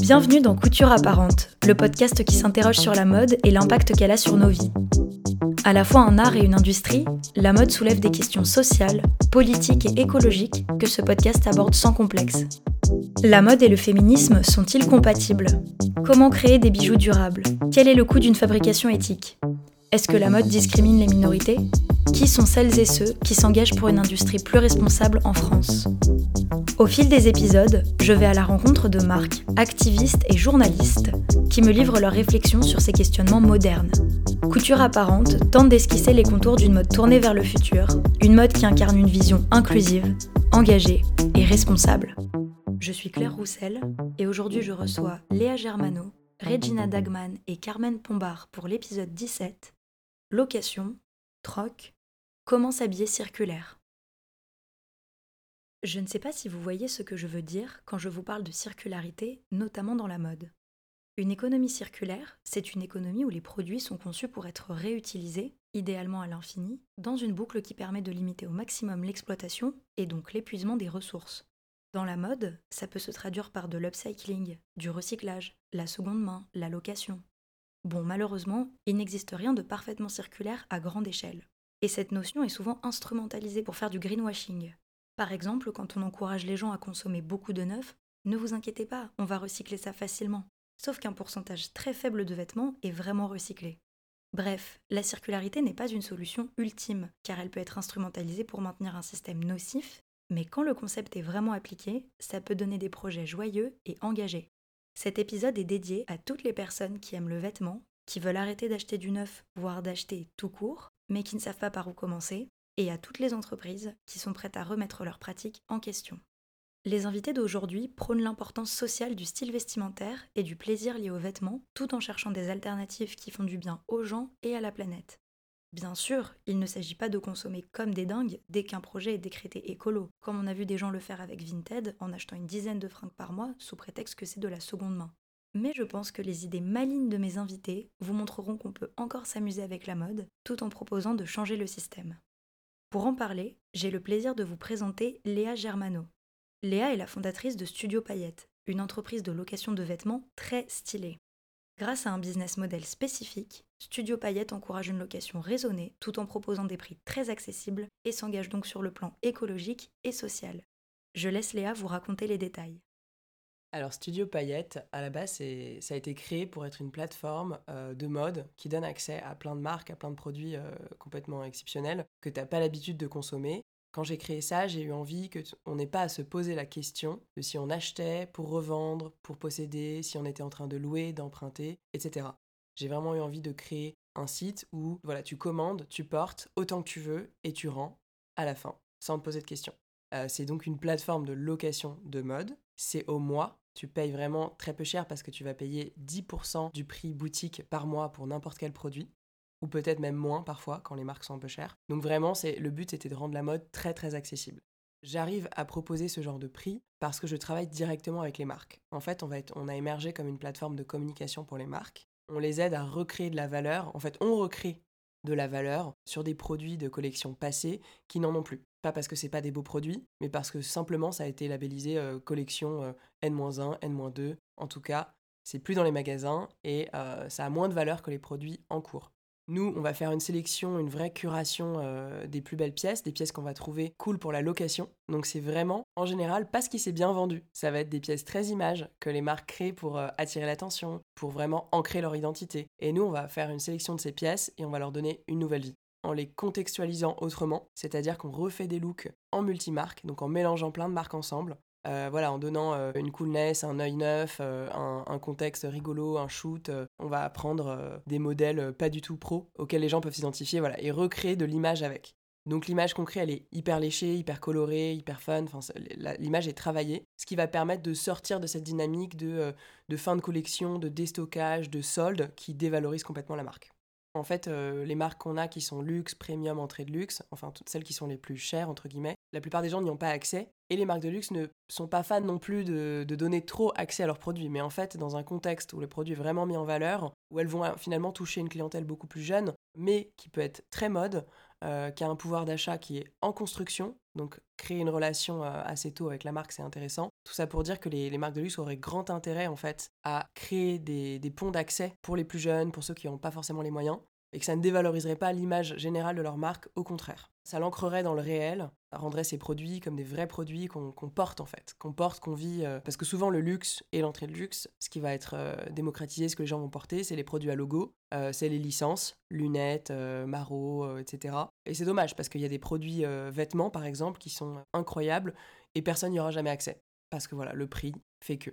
Bienvenue dans Couture apparente, le podcast qui s'interroge sur la mode et l'impact qu'elle a sur nos vies. À la fois un art et une industrie, la mode soulève des questions sociales, politiques et écologiques que ce podcast aborde sans complexe. La mode et le féminisme sont-ils compatibles? Comment créer des bijoux durables? Quel est le coût d'une fabrication éthique? Est-ce que la mode discrimine les minorités? Qui sont celles et ceux qui s'engagent pour une industrie plus responsable en France Au fil des épisodes, je vais à la rencontre de marques, activistes et journalistes qui me livrent leurs réflexions sur ces questionnements modernes. Couture apparente tente d'esquisser les contours d'une mode tournée vers le futur, une mode qui incarne une vision inclusive, engagée et responsable. Je suis Claire Roussel et aujourd'hui je reçois Léa Germano, Regina Dagman et Carmen Pombard pour l'épisode 17 Location, troc, comment s'habiller circulaire? Je ne sais pas si vous voyez ce que je veux dire quand je vous parle de circularité, notamment dans la mode. Une économie circulaire, c'est une économie où les produits sont conçus pour être réutilisés, idéalement à l'infini, dans une boucle qui permet de limiter au maximum l'exploitation et donc l'épuisement des ressources. Dans la mode, ça peut se traduire par de l'upcycling, du recyclage, la seconde main, la location. Bon, malheureusement, il n'existe rien de parfaitement circulaire à grande échelle. Et cette notion est souvent instrumentalisée pour faire du greenwashing. Par exemple, quand on encourage les gens à consommer beaucoup de neuf, ne vous inquiétez pas, on va recycler ça facilement. Sauf qu'un pourcentage très faible de vêtements est vraiment recyclé. Bref, la circularité n'est pas une solution ultime, car elle peut être instrumentalisée pour maintenir un système nocif mais quand le concept est vraiment appliqué, ça peut donner des projets joyeux et engagés. Cet épisode est dédié à toutes les personnes qui aiment le vêtement, qui veulent arrêter d'acheter du neuf, voire d'acheter tout court, mais qui ne savent pas par où commencer, et à toutes les entreprises qui sont prêtes à remettre leurs pratiques en question. Les invités d'aujourd'hui prônent l'importance sociale du style vestimentaire et du plaisir lié aux vêtements, tout en cherchant des alternatives qui font du bien aux gens et à la planète. Bien sûr, il ne s'agit pas de consommer comme des dingues dès qu'un projet est décrété écolo, comme on a vu des gens le faire avec Vinted en achetant une dizaine de fringues par mois sous prétexte que c'est de la seconde main. Mais je pense que les idées malignes de mes invités vous montreront qu'on peut encore s'amuser avec la mode tout en proposant de changer le système. Pour en parler, j'ai le plaisir de vous présenter Léa Germano. Léa est la fondatrice de Studio Paillette, une entreprise de location de vêtements très stylée. Grâce à un business model spécifique, Studio Paillette encourage une location raisonnée tout en proposant des prix très accessibles et s'engage donc sur le plan écologique et social. Je laisse Léa vous raconter les détails. Alors Studio Paillette, à la base, ça a été créé pour être une plateforme euh, de mode qui donne accès à plein de marques, à plein de produits euh, complètement exceptionnels que tu n'as pas l'habitude de consommer quand j'ai créé ça, j'ai eu envie qu'on n'ait pas à se poser la question de si on achetait pour revendre, pour posséder, si on était en train de louer, d'emprunter, etc. J'ai vraiment eu envie de créer un site où voilà, tu commandes, tu portes autant que tu veux et tu rends à la fin, sans te poser de questions. Euh, c'est donc une plateforme de location de mode. C'est au mois. Tu payes vraiment très peu cher parce que tu vas payer 10% du prix boutique par mois pour n'importe quel produit ou peut-être même moins parfois quand les marques sont un peu chères. Donc vraiment, c'est le but c'était de rendre la mode très très accessible. J'arrive à proposer ce genre de prix parce que je travaille directement avec les marques. En fait, on, va on a émergé comme une plateforme de communication pour les marques. On les aide à recréer de la valeur. En fait, on recrée de la valeur sur des produits de collection passée qui n'en ont plus. Pas parce que c'est pas des beaux produits, mais parce que simplement ça a été labellisé euh, collection euh, N-1, N-2. En tout cas, c'est plus dans les magasins et euh, ça a moins de valeur que les produits en cours. Nous, on va faire une sélection, une vraie curation euh, des plus belles pièces, des pièces qu'on va trouver cool pour la location. Donc c'est vraiment, en général, pas ce qui s'est bien vendu. Ça va être des pièces très images que les marques créent pour euh, attirer l'attention, pour vraiment ancrer leur identité. Et nous, on va faire une sélection de ces pièces et on va leur donner une nouvelle vie en les contextualisant autrement, c'est-à-dire qu'on refait des looks en multimarques, donc en mélangeant plein de marques ensemble, euh, voilà, en donnant euh, une coolness, un œil neuf, euh, un, contexte rigolo, un shoot, on va apprendre des modèles pas du tout pro auxquels les gens peuvent s'identifier, voilà, et recréer de l'image avec. Donc l'image qu'on crée, elle est hyper léchée, hyper colorée, hyper fun, l'image est travaillée, ce qui va permettre de sortir de cette dynamique de, de fin de collection, de déstockage, de solde qui dévalorise complètement la marque. En fait, les marques qu'on a qui sont luxe, premium, entrée de luxe, enfin toutes celles qui sont les plus chères, entre guillemets, la plupart des gens n'y ont pas accès. Et les marques de luxe ne sont pas fans non plus de, donner trop accès à leurs produits. Mais en fait, dans un contexte où le produit est vraiment mis en valeur, où elles vont finalement toucher une clientèle beaucoup plus jeune, mais qui peut être très mode, qui a un pouvoir d'achat qui est en construction, donc créer une relation assez tôt avec la marque, c'est intéressant. Tout ça pour dire que les, marques de luxe auraient grand intérêt en fait à créer des, des ponts d'accès pour les plus jeunes, pour ceux qui n'ont pas forcément les moyens, et que ça ne dévaloriserait pas l'image générale de leur marque, au contraire. Ça l'ancrerait dans le réel, rendrait ces produits comme des vrais produits qu'on porte en fait, qu'on porte, qu'on vit. Euh, parce que souvent le luxe et l'entrée de luxe, ce qui va être euh, démocratisé, ce que les gens vont porter, c'est les produits à logo, euh, c'est les licences, lunettes, marauds, etc. Et c'est dommage parce qu'il y a des produits vêtements par exemple qui sont incroyables et personne n'y aura jamais accès. Parce que voilà, le prix fait que.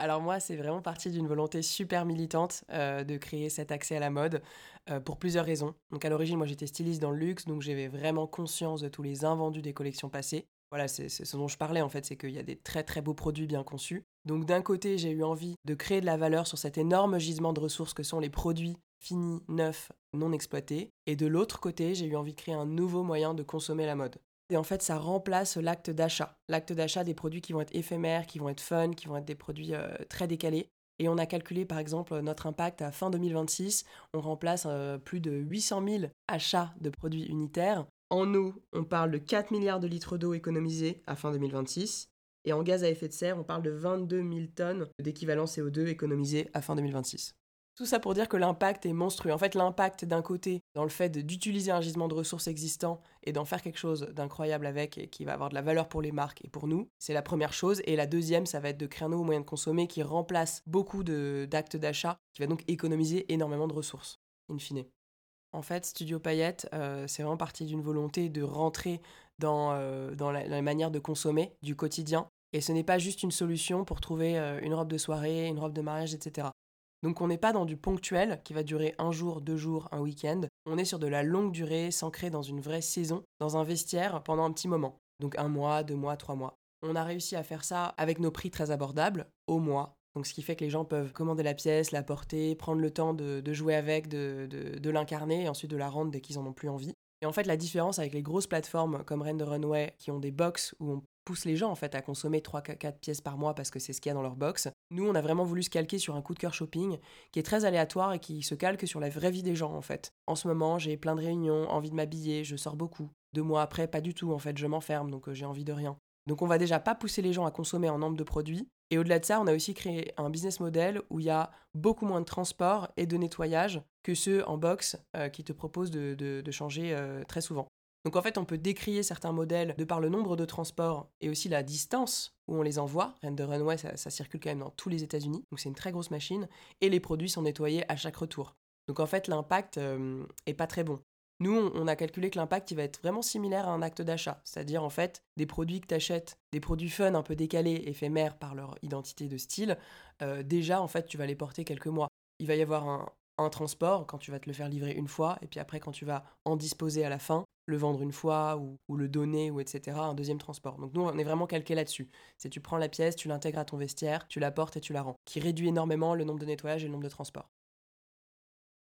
Alors moi, c'est vraiment parti d'une volonté super militante euh, de créer cet accès à la mode euh, pour plusieurs raisons. Donc à l'origine, moi j'étais styliste dans le luxe, donc j'avais vraiment conscience de tous les invendus des collections passées. Voilà, c'est ce dont je parlais en fait, c'est qu'il y a des très très beaux produits bien conçus. Donc d'un côté, j'ai eu envie de créer de la valeur sur cet énorme gisement de ressources que sont les produits finis, neufs, non exploités. Et de l'autre côté, j'ai eu envie de créer un nouveau moyen de consommer la mode. Et en fait, ça remplace l'acte d'achat. L'acte d'achat des produits qui vont être éphémères, qui vont être fun, qui vont être des produits euh, très décalés. Et on a calculé par exemple notre impact à fin 2026. On remplace euh, plus de 800 000 achats de produits unitaires. En eau, on parle de 4 milliards de litres d'eau économisés à fin 2026. Et en gaz à effet de serre, on parle de 22 000 tonnes d'équivalent CO2 économisés à fin 2026. Tout ça pour dire que l'impact est monstrueux. En fait, l'impact d'un côté, dans le fait d'utiliser un gisement de ressources existant et d'en faire quelque chose d'incroyable avec et qui va avoir de la valeur pour les marques et pour nous, c'est la première chose. Et la deuxième, ça va être de créer un nouveau moyen de consommer qui remplace beaucoup d'actes d'achat, qui va donc économiser énormément de ressources, in fine. En fait, Studio Payette, euh, c'est vraiment parti d'une volonté de rentrer dans, euh, dans la, manière de consommer du quotidien. Et ce n'est pas juste une solution pour trouver euh, une robe de soirée, une robe de mariage, etc. Donc on n'est pas dans du ponctuel qui va durer un jour, deux jours, un week-end. On est sur de la longue durée, s'ancrer dans une vraie saison, dans un vestiaire pendant un petit moment. Donc un mois, deux mois, trois mois. On a réussi à faire ça avec nos prix très abordables, au mois. Donc ce qui fait que les gens peuvent commander la pièce, la porter, prendre le temps de, jouer avec, de, de l'incarner et ensuite de la rendre dès qu'ils en ont plus envie. Et en fait, la différence avec les grosses plateformes comme Render Runway qui ont des box où on pousse les gens en fait à consommer 3-4 pièces par mois parce que c'est ce qu'il y a dans leur box. Nous, on a vraiment voulu se calquer sur un coup de cœur shopping qui est très aléatoire et qui se calque sur la vraie vie des gens en fait. En ce moment, j'ai plein de réunions, envie de m'habiller, je sors beaucoup. Deux mois après, pas du tout en fait, je m'enferme donc euh, j'ai envie de rien. Donc on va déjà pas pousser les gens à consommer en nombre de produits. Et au-delà de ça, on a aussi créé un business model où il y a beaucoup moins de transport et de nettoyage que ceux en box euh, qui te proposent de, changer euh, très souvent. Donc en fait, on peut décrier certains modèles de par le nombre de transports et aussi la distance où on les envoie. Render Runway, ça, circule quand même dans tous les États-Unis, donc c'est une très grosse machine. Et les produits sont nettoyés à chaque retour. Donc en fait, l'impact euh, est pas très bon. Nous, on a calculé que l'impact va être vraiment similaire à un acte d'achat, c'est-à-dire en fait des produits que tu achètes, des produits fun un peu décalés, éphémères par leur identité de style, euh, déjà en fait tu vas les porter quelques mois. Il va y avoir un, transport quand tu vas te le faire livrer une fois, et puis après quand tu vas en disposer à la fin, le vendre une fois ou, le donner ou etc. un deuxième transport. Donc nous on est vraiment calqué là-dessus. C'est tu prends la pièce, tu l'intègres à ton vestiaire, tu la portes et tu la rends, qui réduit énormément le nombre de nettoyages et le nombre de transports.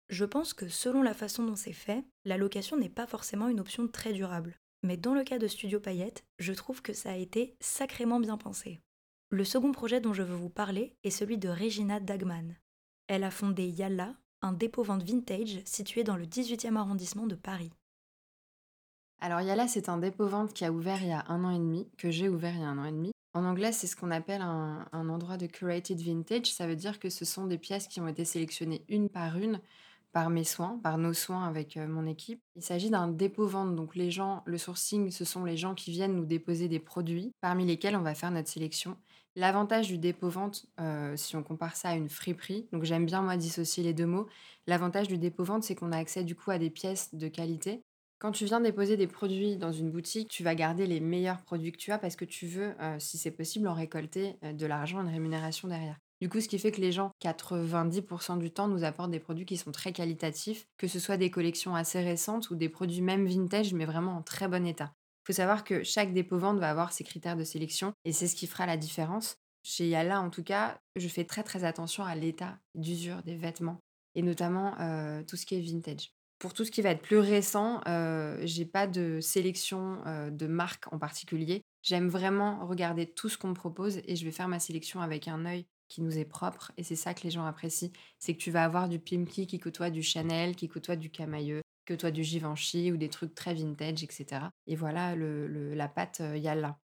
Je pense que selon la façon dont c'est fait, la location n'est pas forcément une option très durable. Mais dans le cas de Studio Payette, je trouve que ça a été sacrément bien pensé. Le second projet dont je veux vous parler est celui de Regina Dagman. Elle a fondé Yalla, un dépôt-vente vintage situé dans le 18e arrondissement de Paris. Alors Yala, c'est un dépôt-vente qui a ouvert il y a un an et demi, que j'ai ouvert il y a un an et demi. En anglais, c'est ce qu'on appelle un, endroit de curated vintage. Ça veut dire que ce sont des pièces qui ont été sélectionnées une par une par mes soins, par nos soins avec euh, mon équipe. Il s'agit d'un dépôt-vente, donc les gens, le sourcing, ce sont les gens qui viennent nous déposer des produits, parmi lesquels on va faire notre sélection. L'avantage du dépôt-vente, euh, si on compare ça à une friperie, donc j'aime bien moi dissocier les deux mots, l'avantage du dépôt-vente, c'est qu'on a accès du coup à des pièces de qualité. Quand tu viens déposer des produits dans une boutique, tu vas garder les meilleurs produits que tu as parce que tu veux, euh, si c'est possible, en récolter euh, de l'argent, une rémunération derrière. Du coup, ce qui fait que les gens, 90% du temps, nous apportent des produits qui sont très qualitatifs, que ce soit des collections assez récentes ou des produits même vintage, mais vraiment en très bon état. Il faut savoir que chaque dépôt-vente va avoir ses critères de sélection et c'est ce qui fera la différence. Chez Yala, en tout cas, je fais très très attention à l'état d'usure des vêtements et notamment euh, tout ce qui est vintage. Pour tout ce qui va être plus récent, euh, j'ai pas de sélection euh, de marque en particulier. J'aime vraiment regarder tout ce qu'on me propose et je vais faire ma sélection avec un œil qui nous est propre et c'est ça que les gens apprécient. C'est que tu vas avoir du Pimki qui côtoie du Chanel, qui côtoie du Camailleux, que toi du Givenchy ou des trucs très vintage, etc. Et voilà la pâte euh, Yalla.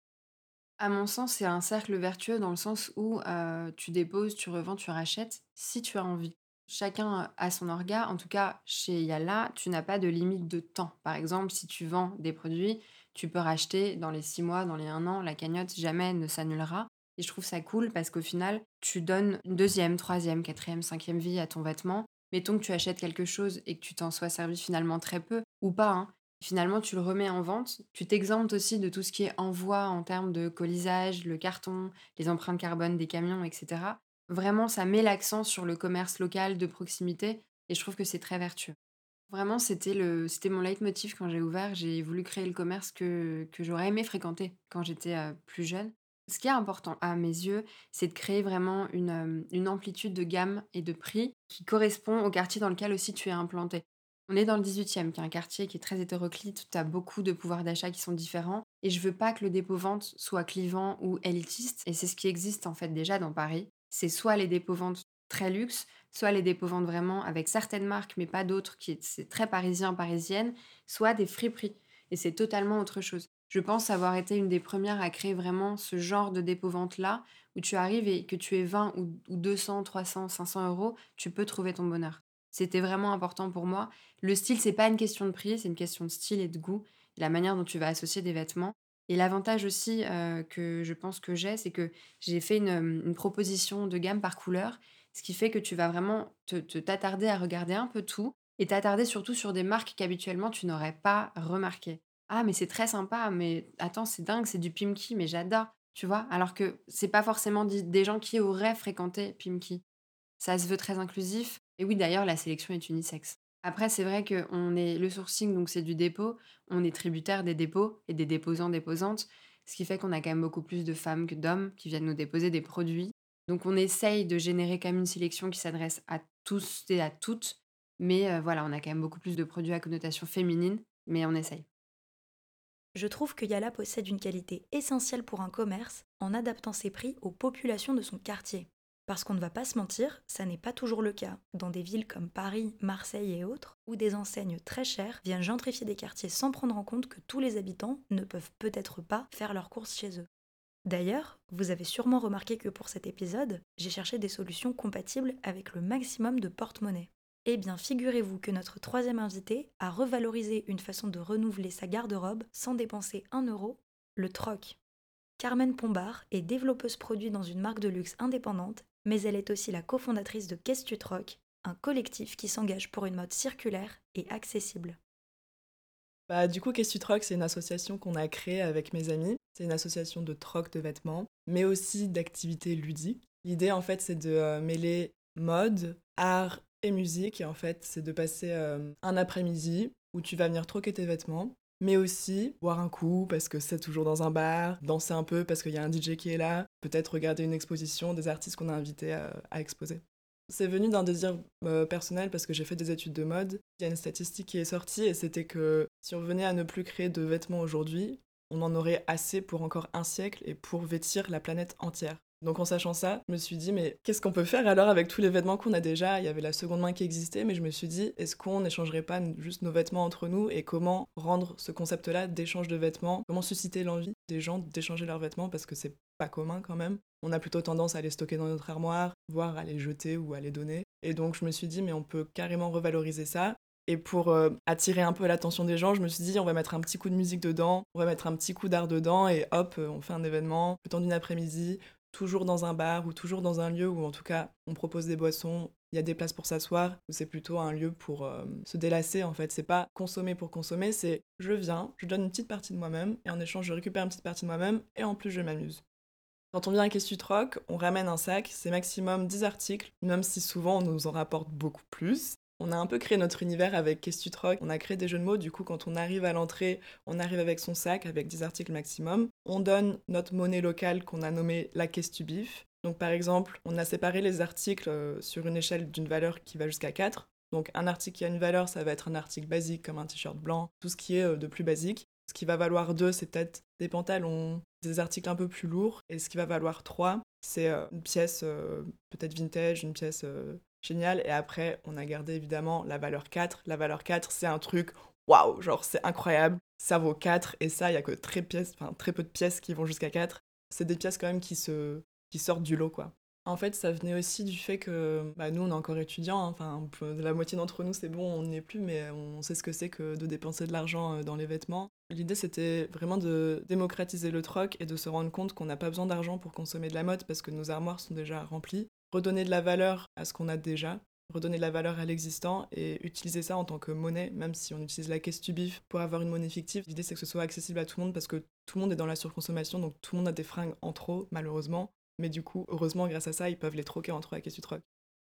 À mon sens, c'est un cercle vertueux dans le sens où euh, tu déposes, tu revends, tu rachètes si tu as envie. Chacun a son orga. En tout cas, chez Yalla, tu n'as pas de limite de temps. Par exemple, si tu vends des produits, tu peux racheter dans les six mois, dans les un an. La cagnotte jamais ne s'annulera. Et je trouve ça cool parce qu'au final, tu donnes une deuxième, troisième, quatrième, cinquième vie à ton vêtement. Mettons que tu achètes quelque chose et que tu t'en sois servi finalement très peu, ou pas, hein. finalement tu le remets en vente. Tu t'exemptes aussi de tout ce qui est envoi en termes de colisage, le carton, les empreintes carbone des camions, etc. Vraiment, ça met l'accent sur le commerce local de proximité et je trouve que c'est très vertueux. Vraiment, c'était le, c'était mon leitmotiv quand j'ai ouvert. J'ai voulu créer le commerce que, que j'aurais aimé fréquenter quand j'étais euh, plus jeune. Ce qui est important à mes yeux, c'est de créer vraiment une, amplitude de gamme et de prix qui correspond au quartier dans lequel aussi tu es implanté. On est dans le 18e, qui est un quartier qui est très hétéroclite, tu as beaucoup de pouvoirs d'achat qui sont différents, et je veux pas que le dépôt-vente soit clivant ou élitiste, et c'est ce qui existe en fait déjà dans Paris. C'est soit les dépôts-ventes très luxe, soit les dépôts-ventes vraiment avec certaines marques, mais pas d'autres, qui c'est très parisien, parisienne, soit des friperies, et c'est totalement autre chose. Je pense avoir été une des premières à créer vraiment ce genre de dépôt-vente-là, où tu arrives et que tu es 20 ou, 200, 300, 500 euros, tu peux trouver ton bonheur. C'était vraiment important pour moi. Le style, c'est pas une question de prix, c'est une question de style et de goût, la manière dont tu vas associer des vêtements. Et l'avantage aussi euh, que je pense que j'ai, c'est que j'ai fait une, proposition de gamme par couleur, ce qui fait que tu vas vraiment te t'attarder à regarder un peu tout et t'attarder surtout sur des marques qu'habituellement tu n'aurais pas remarquées. Ah, mais c'est très sympa, mais attends, c'est dingue, c'est du Pimki, mais j'adore, tu vois Alors que c'est pas forcément des gens qui auraient fréquenté Pimki. Ça se veut très inclusif. Et oui, d'ailleurs, la sélection est unisexe. Après, c'est vrai que on est le sourcing, donc c'est du dépôt. On est tributaire des dépôts et des déposants, déposantes, ce qui fait qu'on a quand même beaucoup plus de femmes que d'hommes qui viennent nous déposer des produits. Donc on essaye de générer quand même une sélection qui s'adresse à tous et à toutes. Mais euh, voilà, on a quand même beaucoup plus de produits à connotation féminine, mais on essaye. Je trouve que Yala possède une qualité essentielle pour un commerce en adaptant ses prix aux populations de son quartier. Parce qu'on ne va pas se mentir, ça n'est pas toujours le cas dans des villes comme Paris, Marseille et autres, où des enseignes très chères viennent gentrifier des quartiers sans prendre en compte que tous les habitants ne peuvent peut-être pas faire leurs courses chez eux. D'ailleurs, vous avez sûrement remarqué que pour cet épisode, j'ai cherché des solutions compatibles avec le maximum de porte-monnaie. Eh bien, figurez-vous que notre troisième invité a revalorisé une façon de renouveler sa garde-robe sans dépenser un euro, le troc. Carmen Pombard est développeuse produit dans une marque de luxe indépendante, mais elle est aussi la cofondatrice de Qu'est-ce troc, un collectif qui s'engage pour une mode circulaire et accessible. Bah, du coup, Qu'est-ce troc, c'est une association qu'on a créée avec mes amis. C'est une association de troc de vêtements, mais aussi d'activités ludiques. L'idée, en fait, c'est de euh, mêler mode, art et musique. Et en fait, c'est de passer euh, un après-midi où tu vas venir troquer tes vêtements, mais aussi boire un coup parce que c'est toujours dans un bar, danser un peu parce qu'il y a un DJ qui est là, peut-être regarder une exposition des artistes qu'on a invités à, exposer. C'est venu d'un désir euh, personnel parce que j'ai fait des études de mode. Il y a une statistique qui est sortie et c'était que si on venait à ne plus créer de vêtements aujourd'hui, on en aurait assez pour encore un siècle et pour vêtir la planète entière. Donc en sachant ça, je me suis dit, mais qu'est-ce qu'on peut faire alors avec tous les vêtements qu'on a déjà? Il y avait la seconde main qui existait, mais je me suis dit, est-ce qu'on n'échangerait pas juste nos vêtements entre nous? Et comment rendre ce concept-là d'échange de vêtements? Comment susciter l'envie des gens d'échanger leurs vêtements? Parce que c'est pas commun quand même. On a plutôt tendance à les stocker dans notre armoire, voire à les jeter ou à les donner. Et donc je me suis dit, mais on peut carrément revaloriser ça. Et pour euh, attirer un peu l'attention des gens, je me suis dit, on va mettre un petit coup de musique dedans, on va mettre un petit coup d'art dedans, et hop, euh, on fait un événement, le temps d'une après-midi, toujours dans un bar ou toujours dans un lieu où en tout cas on propose des boissons, il y a des places pour s'asseoir, ou c'est plutôt un lieu pour euh, se délasser en fait. C'est pas consommer pour consommer, c'est je viens, je donne une petite partie de moi-même et en échange je récupère une petite partie de moi-même et en plus je m'amuse. Quand on vient à Question on ramène un sac, c'est maximum 10 articles, même si souvent on nous en rapporte beaucoup plus. On a un peu créé notre univers avec Qu'est-ce On a créé des jeux de mots, du coup, quand on arrive à l'entrée, on arrive avec son sac, avec 10 articles maximum. On donne notre monnaie locale qu'on a nommée la Qu'est-ce. Donc, par exemple, on a séparé les articles euh, sur une échelle d'une valeur qui va jusqu'à 4. Donc, un article qui a une valeur, ça va être un article basique comme un t-shirt blanc, tout ce qui est euh, de plus basique. Ce qui va valoir 2, c'est peut-être des pantalons, des articles un peu plus lourds. Et ce qui va valoir 3, c'est euh, une pièce peut-être vintage, une pièce génial. Et après, on a gardé évidemment la valeur 4. La valeur 4, c'est un truc, waouh, genre c'est incroyable. Ça vaut 4 et ça, il y a que très, pièces, très peu de pièces qui vont jusqu'à 4. C'est des pièces quand même qui, se, qui sortent du lot, quoi. En fait, ça venait aussi du fait que bah, nous, on est encore étudiants. Hein. Enfin, la moitié d'entre nous, c'est bon, on n'est plus, mais on sait ce que c'est que de dépenser de l'argent euh, dans les vêtements. L'idée, c'était vraiment de démocratiser le troc et de se rendre compte qu'on n'a pas besoin d'argent pour consommer de la mode parce que nos armoires sont déjà remplies. Redonner de la valeur à ce qu'on a déjà, redonner de la valeur à l'existant et utiliser ça en tant que monnaie, même si on utilise la caisse du bif pour avoir une monnaie fictive. L'idée, c'est que ce soit accessible à tout le monde parce que tout le monde est dans la surconsommation, donc tout le monde a des fringues en trop, malheureusement. Mais du coup, heureusement, grâce à ça, ils peuvent les troquer entre eux et du troc.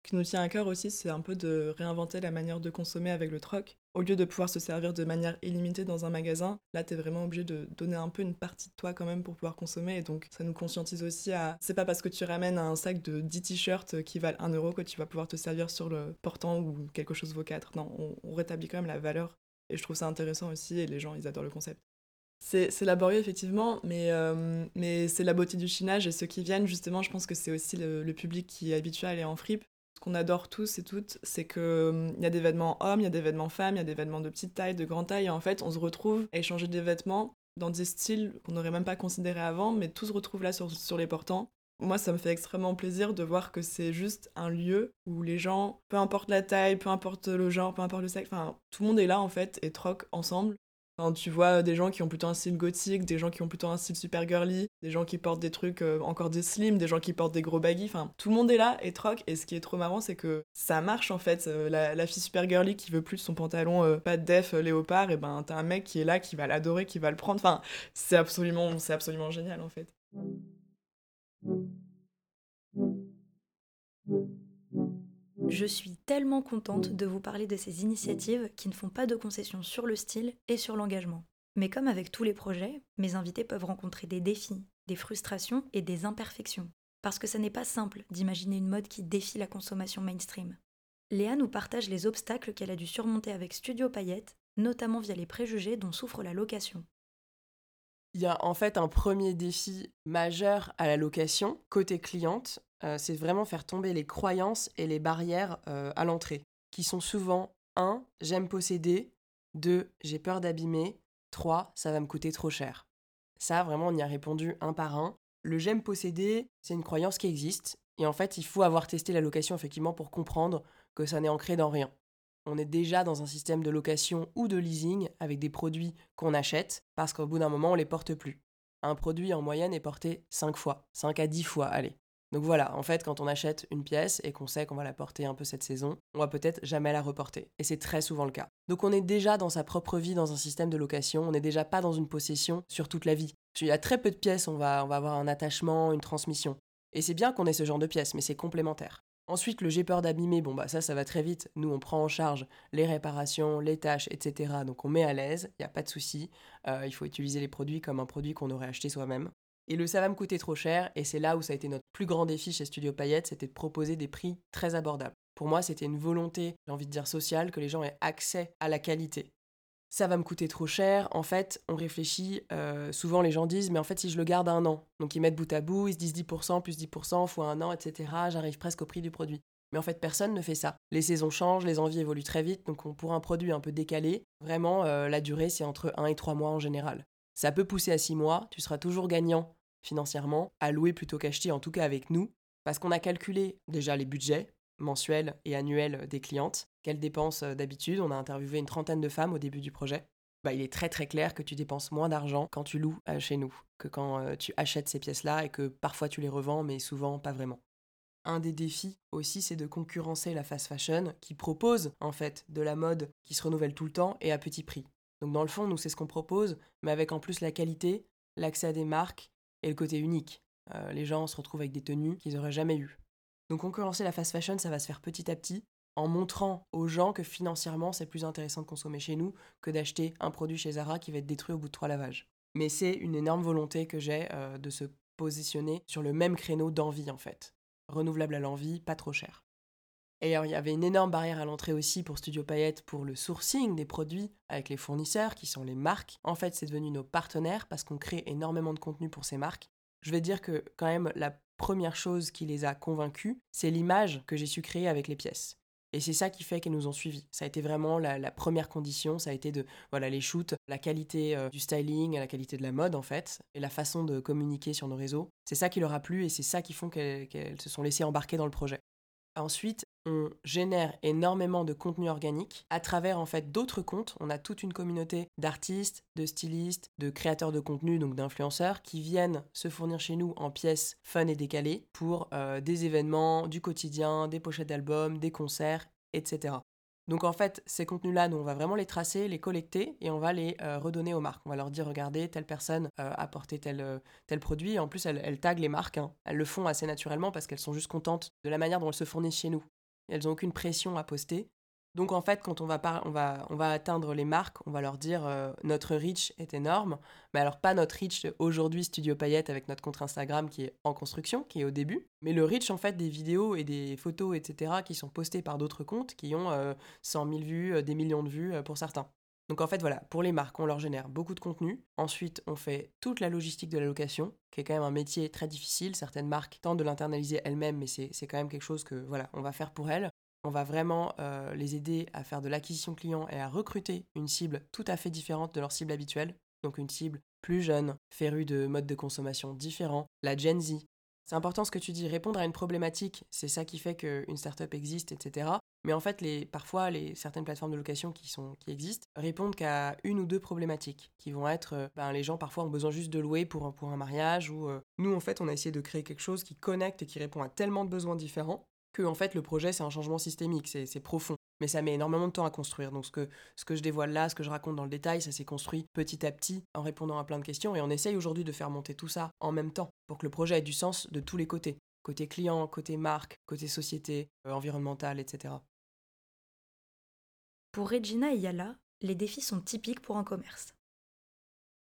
Qui nous tient à cœur aussi, c'est un peu de réinventer la manière de consommer avec le troc. Au lieu de pouvoir se servir de manière illimitée dans un magasin, là, t'es vraiment obligé de donner un peu une partie de toi quand même pour pouvoir consommer. Et donc, ça nous conscientise aussi à. C'est pas parce que tu ramènes un sac de 10 t-shirts qui valent 1 euro que tu vas pouvoir te servir sur le portant ou quelque chose vaut 4. Non, on, rétablit quand même la valeur. Et je trouve ça intéressant aussi, et les gens, ils adorent le concept. C'est laborieux, effectivement, mais, euh, mais c'est la beauté du chinage. Et ceux qui viennent, justement, je pense que c'est aussi le, public qui est habitué à aller en fripe. Ce qu'on adore tous et toutes, c'est qu'il hum, il y a des vêtements hommes, il y a des vêtements femmes, il y a des vêtements de petite taille, de grande taille. Et en fait, on se retrouve à échanger des vêtements dans des styles qu'on n'aurait même pas considérés avant, mais tout se retrouve là sur, sur les portants. Moi, ça me fait extrêmement plaisir de voir que c'est juste un lieu où les gens, peu importe la taille, peu importe le genre, peu importe le sexe, enfin, tout le monde est là en fait et troque ensemble tu vois des gens qui ont plutôt un style gothique, des gens qui ont plutôt un style super girly, des gens qui portent des trucs euh, encore des slims, des gens qui portent des gros baggy, enfin tout le monde est là et troque. Et ce qui est trop marrant, c'est que ça marche en fait. Euh, la, fille super girly qui veut plus son pantalon euh, pas de def léopard, et ben t'as un mec qui est là, qui va l'adorer, qui va le prendre. Enfin, c'est absolument, c'est absolument génial en fait. Je suis tellement contente de vous parler de ces initiatives qui ne font pas de concessions sur le style et sur l'engagement. Mais comme avec tous les projets, mes invités peuvent rencontrer des défis, des frustrations et des imperfections. Parce que ce n'est pas simple d'imaginer une mode qui défie la consommation mainstream. Léa nous partage les obstacles qu'elle a dû surmonter avec Studio Payette, notamment via les préjugés dont souffre la location. Il y a en fait un premier défi majeur à la location, côté cliente, euh, c'est vraiment faire tomber les croyances et les barrières euh, à l'entrée, qui sont souvent 1. J'aime posséder, 2. J'ai peur d'abîmer, 3. Ça va me coûter trop cher. Ça, vraiment, on y a répondu un par un. Le j'aime posséder, c'est une croyance qui existe, et en fait, il faut avoir testé la location effectivement pour comprendre que ça n'est ancré dans rien. On est déjà dans un système de location ou de leasing avec des produits qu'on achète parce qu'au bout d'un moment, on les porte plus. Un produit en moyenne est porté 5 fois, 5 à 10 fois, allez. Donc voilà, en fait, quand on achète une pièce et qu'on sait qu'on va la porter un peu cette saison, on va peut-être jamais la reporter. Et c'est très souvent le cas. Donc on est déjà dans sa propre vie dans un système de location, on n'est déjà pas dans une possession sur toute la vie. Il y a très peu de pièces, on va, avoir un attachement, une transmission. Et c'est bien qu'on ait ce genre de pièces, mais c'est complémentaire. Ensuite, le j'ai peur d'abîmer, bon bah ça, ça va très vite. Nous, on prend en charge les réparations, les tâches, etc. Donc on met à l'aise, il n'y a pas de souci. Euh, il faut utiliser les produits comme un produit qu'on aurait acheté soi-même. Et le ça va me coûter trop cher, et c'est là où ça a été notre plus grand défi chez Studio Payette, c'était de proposer des prix très abordables. Pour moi, c'était une volonté, j'ai envie de dire sociale, que les gens aient accès à la qualité. Ça va me coûter trop cher. En fait, on réfléchit, euh, souvent les gens disent, mais en fait, si je le garde un an, donc ils mettent bout à bout, ils se disent 10%, plus 10%, fois un an, etc., j'arrive presque au prix du produit. Mais en fait, personne ne fait ça. Les saisons changent, les envies évoluent très vite, donc pour un produit un peu décalé, vraiment, euh, la durée, c'est entre 1 et 3 mois en général. Ça peut pousser à 6 mois, tu seras toujours gagnant financièrement à louer plutôt qu'acheter, en tout cas avec nous, parce qu'on a calculé déjà les budgets mensuels et annuels des clientes, qu'elles dépensent euh, d'habitude. On a interviewé une trentaine de femmes au début du projet. Bah, il est très très clair que tu dépenses moins d'argent quand tu loues euh, chez nous que quand euh, tu achètes ces pièces-là et que parfois tu les revends, mais souvent pas vraiment. Un des défis aussi, c'est de concurrencer la fast fashion qui propose en fait de la mode qui se renouvelle tout le temps et à petit prix. Donc dans le fond, nous c'est ce qu'on propose, mais avec en plus la qualité, l'accès à des marques et le côté unique. Euh, les gens se retrouvent avec des tenues qu'ils n'auraient jamais eues. Donc concurrencer la fast fashion, ça va se faire petit à petit en montrant aux gens que financièrement c'est plus intéressant de consommer chez nous que d'acheter un produit chez Zara qui va être détruit au bout de trois lavages. Mais c'est une énorme volonté que j'ai euh, de se positionner sur le même créneau d'envie en fait. Renouvelable à l'envie, pas trop cher. Et il y avait une énorme barrière à l'entrée aussi pour Studio Payette pour le sourcing des produits avec les fournisseurs qui sont les marques. En fait, c'est devenu nos partenaires parce qu'on crée énormément de contenu pour ces marques. Je vais dire que quand même la première chose qui les a convaincus, c'est l'image que j'ai su créer avec les pièces. Et c'est ça qui fait qu'elles nous ont suivis. Ça a été vraiment la, première condition, ça a été de voilà les shoots, la qualité euh, du styling, la qualité de la mode en fait, et la façon de communiquer sur nos réseaux. C'est ça qui leur a plu et c'est ça qui font qu'elles se sont laissées embarquer dans le projet. Ensuite, on génère énormément de contenu organique à travers en fait d'autres comptes. On a toute une communauté d'artistes, de stylistes, de créateurs de contenu, donc d'influenceurs, qui viennent se fournir chez nous en pièces fun et décalées pour euh, des événements, du quotidien, des pochettes d'albums, des concerts, etc. Donc en fait, ces contenus-là, nous, on va vraiment les tracer, les collecter et on va les euh, redonner aux marques. On va leur dire, regardez, telle personne euh, a porté tel, euh, tel produit. Et en plus, elles, elles taguent les marques. Hein. Elles le font assez naturellement parce qu'elles sont juste contentes de la manière dont elles se fournissent chez nous. elles n'ont aucune pression à poster. Donc en fait, quand on va, on va, atteindre les marques, on va leur dire euh, notre reach est énorme, mais alors pas notre reach aujourd'hui Studio Payette avec notre compte Instagram qui est en construction, qui est au début, mais le reach en fait des vidéos et des photos, etc., qui sont postées par d'autres comptes qui ont 100 euh, 000 vues, euh, des millions de vues pour certains. Donc en fait voilà, pour les marques, on leur génère beaucoup de contenu. Ensuite, on fait toute la logistique de la location, qui est quand même un métier très difficile. Certaines marques tentent de l'internaliser elles-mêmes, mais c'est quand même quelque chose que voilà, on va faire pour elles. On va vraiment euh, les aider à faire de l'acquisition client et à recruter une cible tout à fait différente de leur cible habituelle. Donc une cible plus jeune, férue de modes de consommation différents, la Gen Z. C'est important ce que tu dis, répondre à une problématique, c'est ça qui fait qu'une startup existe, etc. Mais en fait, les, parfois, les, certaines plateformes de location qui, sont, qui existent répondent qu'à une ou deux problématiques, qui vont être, euh, ben, les gens parfois ont besoin juste de louer pour, un mariage, ou euh, nous, en fait, on a essayé de créer quelque chose qui connecte et qui répond à tellement de besoins différents que en fait le projet c'est un changement systémique, c'est profond. Mais ça met énormément de temps à construire. Donc ce que, ce que je dévoile là, ce que je raconte dans le détail, ça s'est construit petit à petit en répondant à plein de questions. Et on essaye aujourd'hui de faire monter tout ça en même temps pour que le projet ait du sens de tous les côtés. Côté client, côté marque, côté société, euh, environnementale, etc. Pour Regina et Yala, les défis sont typiques pour un commerce.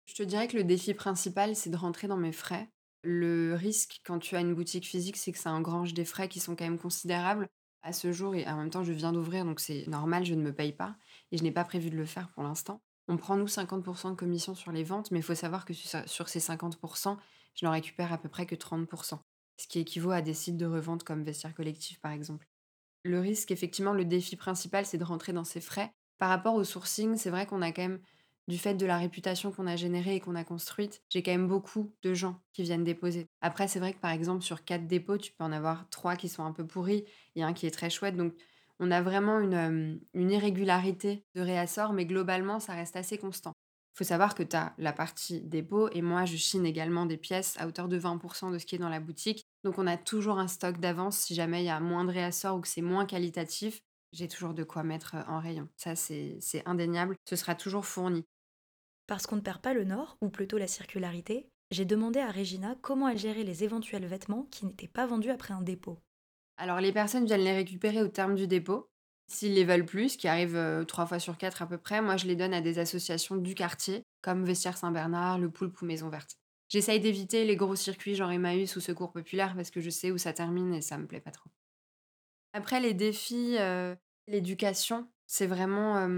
Je te dirais que le défi principal, c'est de rentrer dans mes frais le risque quand tu as une boutique physique, c'est que ça engrange des frais qui sont quand même considérables à ce jour et en même temps je viens d'ouvrir donc c'est normal, je ne me paye pas et je n'ai pas prévu de le faire pour l'instant. On prend nous 50% de commission sur les ventes mais il faut savoir que sur ces 50%, je n'en récupère à peu près que 30%, ce qui équivaut à des sites de revente comme Vestiaire Collectif par exemple. Le risque, effectivement, le défi principal, c'est de rentrer dans ces frais. Par rapport au sourcing, c'est vrai qu'on a quand même du fait de la réputation qu'on a générée et qu'on a construite, j'ai quand même beaucoup de gens qui viennent déposer. Après, c'est vrai que par exemple, sur quatre dépôts, tu peux en avoir trois qui sont un peu pourris, a un qui est très chouette. Donc, on a vraiment une, euh, irrégularité de réassort, mais globalement, ça reste assez constant. Il faut savoir que tu as la partie dépôt et moi, je chine également des pièces à hauteur de 20% de ce qui est dans la boutique. Donc, on a toujours un stock d'avance si jamais il y a moins de réassort ou que c'est moins qualitatif j'ai toujours de quoi mettre euh, en rayon. Ça, c'est indéniable. Ce sera toujours fourni. Parce qu'on ne perd pas le nord, ou plutôt la circularité, j'ai demandé à Regina comment elle gérait les éventuels vêtements qui n'étaient pas vendus après un dépôt. Alors les personnes viennent les récupérer au terme du dépôt. S'ils les veulent plus, ce qui arrive euh, trois fois sur quatre à peu près, moi je les donne à des associations du quartier, comme Vestiaire Saint-Bernard, Le Poulpe ou Maison Verte. J'essaye d'éviter les gros circuits genre Emmaüs ou Secours Populaire parce que je sais où ça termine et ça me plaît pas trop. Après les défis, euh, l'éducation, c'est vraiment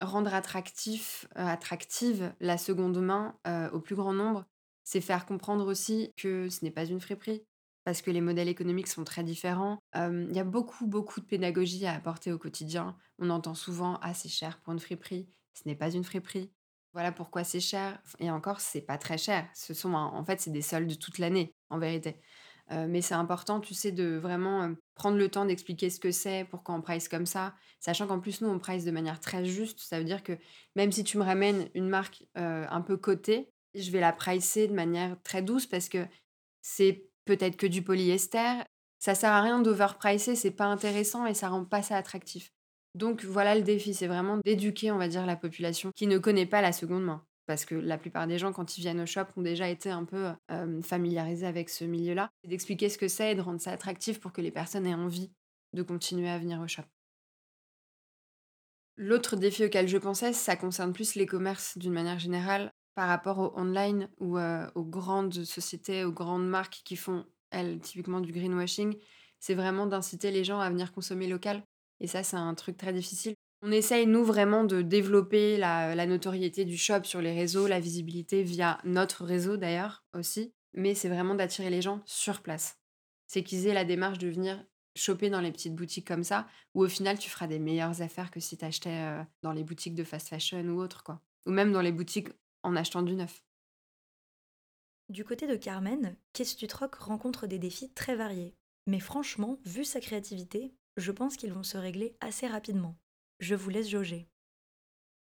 rendre attractif, attractive la seconde main au plus grand nombre. C'est faire comprendre aussi que ce n'est pas une friperie, parce que les modèles économiques sont très différents. Il y a beaucoup, beaucoup de pédagogie à apporter au quotidien. On entend souvent Ah, c'est cher pour une friperie. Ce n'est pas une friperie. Voilà pourquoi c'est cher. Et encore, c'est pas très cher. Ce sont, en fait, c'est des soldes toute l'année, en vérité. Euh, mais c'est important, tu sais, de vraiment euh, prendre le temps d'expliquer ce que c'est, pourquoi on price comme ça, sachant qu'en plus, nous, on price de manière très juste. Ça veut dire que même si tu me ramènes une marque euh, un peu cotée, je vais la pricer de manière très douce parce que c'est peut-être que du polyester. Ça sert à rien d'overpricer, c'est pas intéressant et ça rend pas ça attractif. Donc voilà le défi, c'est vraiment d'éduquer, on va dire, la population qui ne connaît pas la seconde main parce que la plupart des gens, quand ils viennent au shop, ont déjà été un peu familiarisés avec ce milieu-là, c'est d'expliquer ce que c'est et de rendre ça attractif pour que les personnes aient envie de continuer à venir au shop. L'autre défi auquel je pensais, ça concerne plus les commerces d'une manière générale par rapport au online ou aux grandes sociétés, aux grandes marques qui font, elles, typiquement du greenwashing. C'est vraiment d'inciter les gens à venir consommer local. Et ça, c'est un truc très difficile on essaye, nous, vraiment de développer la, notoriété du shop sur les réseaux, la visibilité via notre réseau d'ailleurs aussi. mais c'est vraiment d'attirer les gens sur place. C'est qu'ils aient la démarche de venir choper dans les petites boutiques comme ça, où au final tu feras des meilleures affaires que si tu achetais euh, dans les boutiques de fast fashion ou autre, quoi. Ou même dans les boutiques en achetant du neuf. Du côté de Carmen, Qu'est-ce troques rencontre des défis très variés. Mais franchement, vu sa créativité, je pense qu'ils vont se régler assez rapidement. Je vous laisse jauger.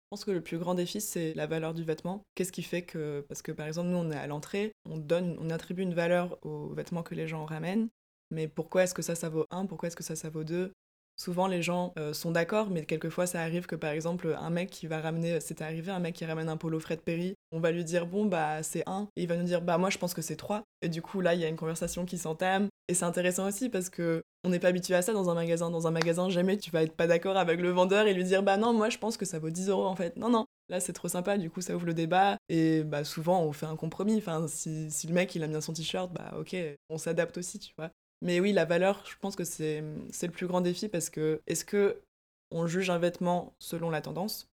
Je pense que le plus grand défi, c'est la valeur du vêtement. Qu'est-ce qui fait que, parce que par exemple, nous, on est à l'entrée, on donne, on attribue une valeur aux vêtements que les gens ramènent. Mais pourquoi est-ce que ça, ça vaut 1 Pourquoi est-ce que ça, ça vaut 2 Souvent, les gens euh, sont d'accord, mais quelquefois, ça arrive que, par exemple, un mec qui va ramener, c'est arrivé, un mec qui ramène un polo Fred Perry, on va lui dire, bon, bah, c'est 1, et il va nous dire, bah, moi, je pense que c'est 3. Et du coup, là, il y a une conversation qui s'entame, et c'est intéressant aussi parce que on n'est pas habitué à ça dans un magasin. Dans un magasin, jamais tu vas être pas d'accord avec le vendeur et lui dire, bah, non, moi, je pense que ça vaut 10 euros, en fait. Non, non, Là, c'est trop sympa, du coup, ça ouvre le débat. Et bah, souvent, on fait un compromis. Enfin, si, si le mec, il aime bien son t-shirt, bah, ok, on s'adapte aussi, tu vois. Mais oui, la valeur, je pense que c'est le plus grand défi parce que est-ce que on juge un vêtement selon la tendance?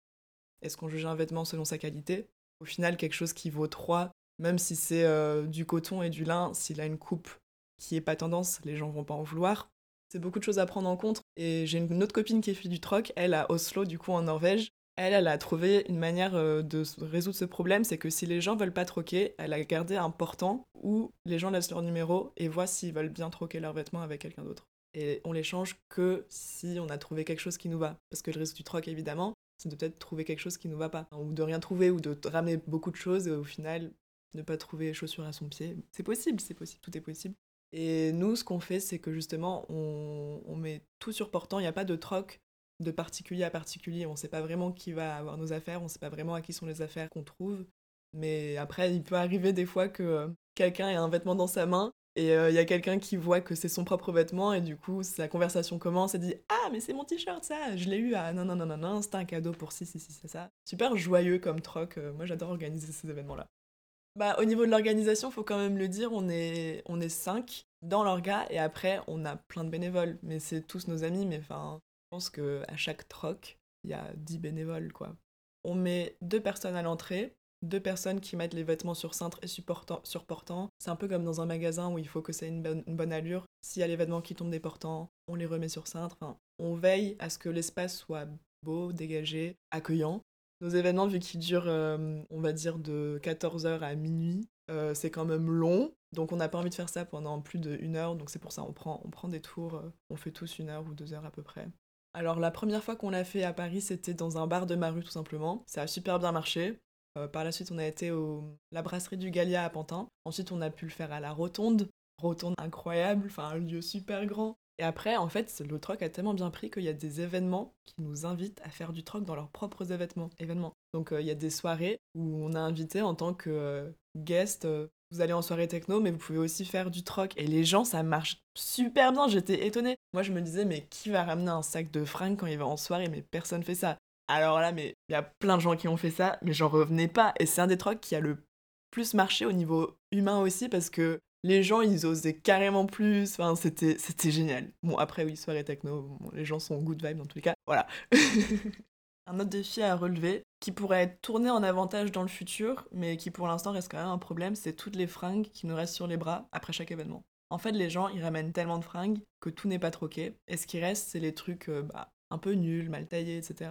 Est-ce qu'on juge un vêtement selon sa qualité? Au final, quelque chose qui vaut 3, même si c'est euh, du coton et du lin, s'il a une coupe qui est pas tendance, les gens vont pas en vouloir. C'est beaucoup de choses à prendre en compte. Et j'ai une autre copine qui fait du troc, elle à Oslo, du coup en Norvège. Elle, elle a trouvé une manière euh, de résoudre ce problème, c'est que si les gens veulent pas troquer, elle a gardé un portant où les gens laissent leur numéro et voient s'ils veulent bien troquer leurs vêtements avec quelqu'un d'autre. Et on les change que si on a trouvé quelque chose qui nous va. Parce que le risque du troc, évidemment, c'est de peut-être trouver quelque chose qui nous va pas. Ou de rien trouver, ou de ramener beaucoup de choses et au final, ne pas trouver chaussures à son pied. C'est possible, c'est possible, tout est possible. Et nous, ce qu'on fait, c'est que justement, on, on met tout sur portant, il n'y a pas de troc de particulier à particulier. On ne sait pas vraiment qui va avoir nos affaires, on ne sait pas vraiment à qui sont les affaires qu'on trouve. Mais après, il peut arriver des fois que euh, quelqu'un ait un vêtement dans sa main et euh, il y a quelqu'un qui voit que c'est son propre vêtement et du coup, sa conversation commence et dit Ah, mais c'est mon t-shirt, ça Je l'ai eu à non, non, non, non, non, c'était un cadeau pour si, si, si, c'est ça. Super joyeux comme troc. Euh, moi, j'adore organiser ces événements-là. Bah, au niveau de l'organisation, faut quand même le dire, on est, on est cinq dans l'orga et après, on a plein de bénévoles. Mais c'est tous nos amis, mais enfin, je pense qu'à chaque troc, il y a 10 bénévoles, quoi. On met deux personnes à l'entrée, deux personnes qui mettent les vêtements sur cintre et supportant, surportant. C'est un peu comme dans un magasin où il faut que ça ait une bonne, allure. S'il y a les vêtements qui tombent des portants, on les remet sur cintre. On veille à ce que l'espace soit beau, dégagé, accueillant. Nos événements, vu qu'ils durent, euh, on va dire, de 14h à minuit, euh, c'est quand même long. Donc on n'a pas envie de faire ça pendant plus d'une heure. Donc c'est pour ça on prend, on prend des tours. Euh, on fait tous une heure ou deux heures à peu près. Alors la première fois qu'on l'a fait à Paris, c'était dans un bar de ma rue tout simplement. Ça a super bien marché. Euh, par la suite, on a été au la brasserie du Gallia à Pantin. Ensuite, on a pu le faire à la Rotonde. Rotonde incroyable, enfin un lieu super grand. Et après, en fait, le troc a tellement bien pris qu'il y a des événements qui nous invitent à faire du troc dans leurs propres événements. événements. Donc euh, il y a des soirées où on a invité en tant que euh, guest vous allez en soirée techno, mais vous pouvez aussi faire du troc. Et les gens, ça marche super bien. J'étais étonnée. Moi, je me disais, mais qui va ramener un sac de fringues quand il va en soirée? Mais personne fait ça. Alors là, mais il y a plein de gens qui ont fait ça, mais j'en revenais pas. Et c'est un des trocs qui a le plus marché au niveau humain aussi, parce que les gens, ils osaient carrément plus. Enfin, c'était, c'était génial. Bon, après, oui, soirée techno, les gens sont good vibe dans tous les cas. Voilà. un autre défi à relever, qui pourrait être tourné en avantage dans le futur, mais qui pour l'instant reste quand même un problème, c'est toutes les fringues qui nous restent sur les bras après chaque événement. En fait, les gens, ils ramènent tellement de fringues que tout n'est pas troqué, et ce qui reste, c'est les trucs euh, bah, un peu nuls, mal taillés, etc.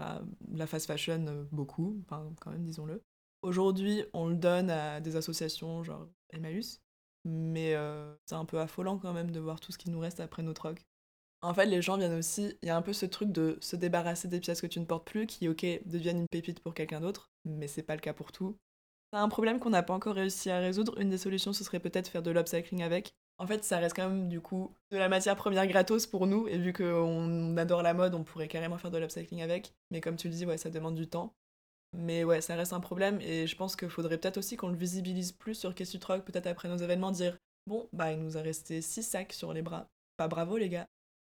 La fast fashion, euh, beaucoup, enfin, quand même, disons-le. Aujourd'hui, on le donne à des associations genre Emmaüs, mais euh, c'est un peu affolant quand même de voir tout ce qui nous reste après nos trocs. En fait, les gens viennent aussi. Il y a un peu ce truc de se débarrasser des pièces que tu ne portes plus qui, ok, deviennent une pépite pour quelqu'un d'autre, mais c'est pas le cas pour tout. C'est un problème qu'on n'a pas encore réussi à résoudre. Une des solutions, ce serait peut-être faire de l'upcycling avec. En fait, ça reste quand même du coup de la matière première gratos pour nous, et vu qu'on adore la mode, on pourrait carrément faire de l'upcycling avec. Mais comme tu le dis, ouais, ça demande du temps. Mais ouais, ça reste un problème, et je pense qu'il faudrait peut-être aussi qu'on le visibilise plus sur Qu'est-ce peut-être après nos événements, dire bon, bah il nous a resté 6 sacs sur les bras. Pas bravo les gars,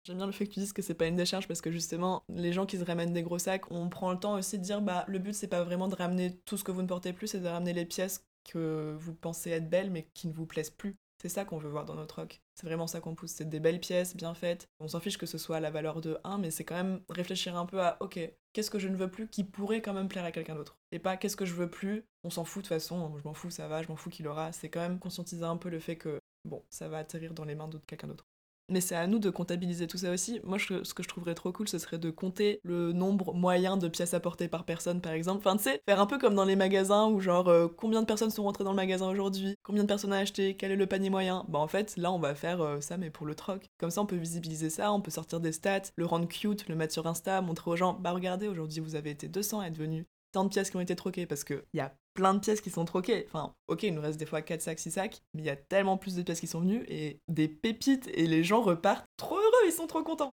J'aime bien le fait que tu dises que c'est pas une décharge parce que justement, les gens qui se ramènent des gros sacs, on prend le temps aussi de dire bah le but c'est pas vraiment de ramener tout ce que vous ne portez plus, c'est de ramener les pièces que vous pensez être belles mais qui ne vous plaisent plus. C'est ça qu'on veut voir dans notre rock. C'est vraiment ça qu'on pousse. C'est des belles pièces, bien faites. On s'en fiche que ce soit la valeur de 1, mais c'est quand même réfléchir un peu à, ok, qu'est-ce que je ne veux plus qui pourrait quand même plaire à quelqu'un d'autre? Et pas qu'est-ce que je veux plus, on s'en fout de toute façon, je m'en fous, ça va, je m'en fous qu'il aura. C'est quand même conscientiser un peu le fait que, bon, ça va atterrir dans les mains de quelqu'un d'autre. Mais c'est à nous de comptabiliser tout ça aussi. Moi, ce que je trouverais trop cool, ce serait de compter le nombre moyen de pièces apportées par personne, par exemple. Enfin, tu sais, faire un peu comme dans les magasins où, genre, euh, combien de personnes sont rentrées dans le magasin aujourd'hui? Combien de personnes ont acheté? Quel est le panier moyen? Bah, en fait, là, on va faire euh, ça, mais pour le troc. Comme ça, on peut visibiliser ça, on peut sortir des stats, le rendre cute, le mettre sur Insta, montrer aux gens, bah, regardez, aujourd'hui, vous avez été 200 à être venus tant de pièces qui ont été troquées parce qu'il y a plein de pièces qui sont troquées. Enfin, ok, il nous reste des fois 4 sacs, 6 sacs, mais il y a tellement plus de pièces qui sont venues et des pépites et les gens repartent trop heureux, ils sont trop contents.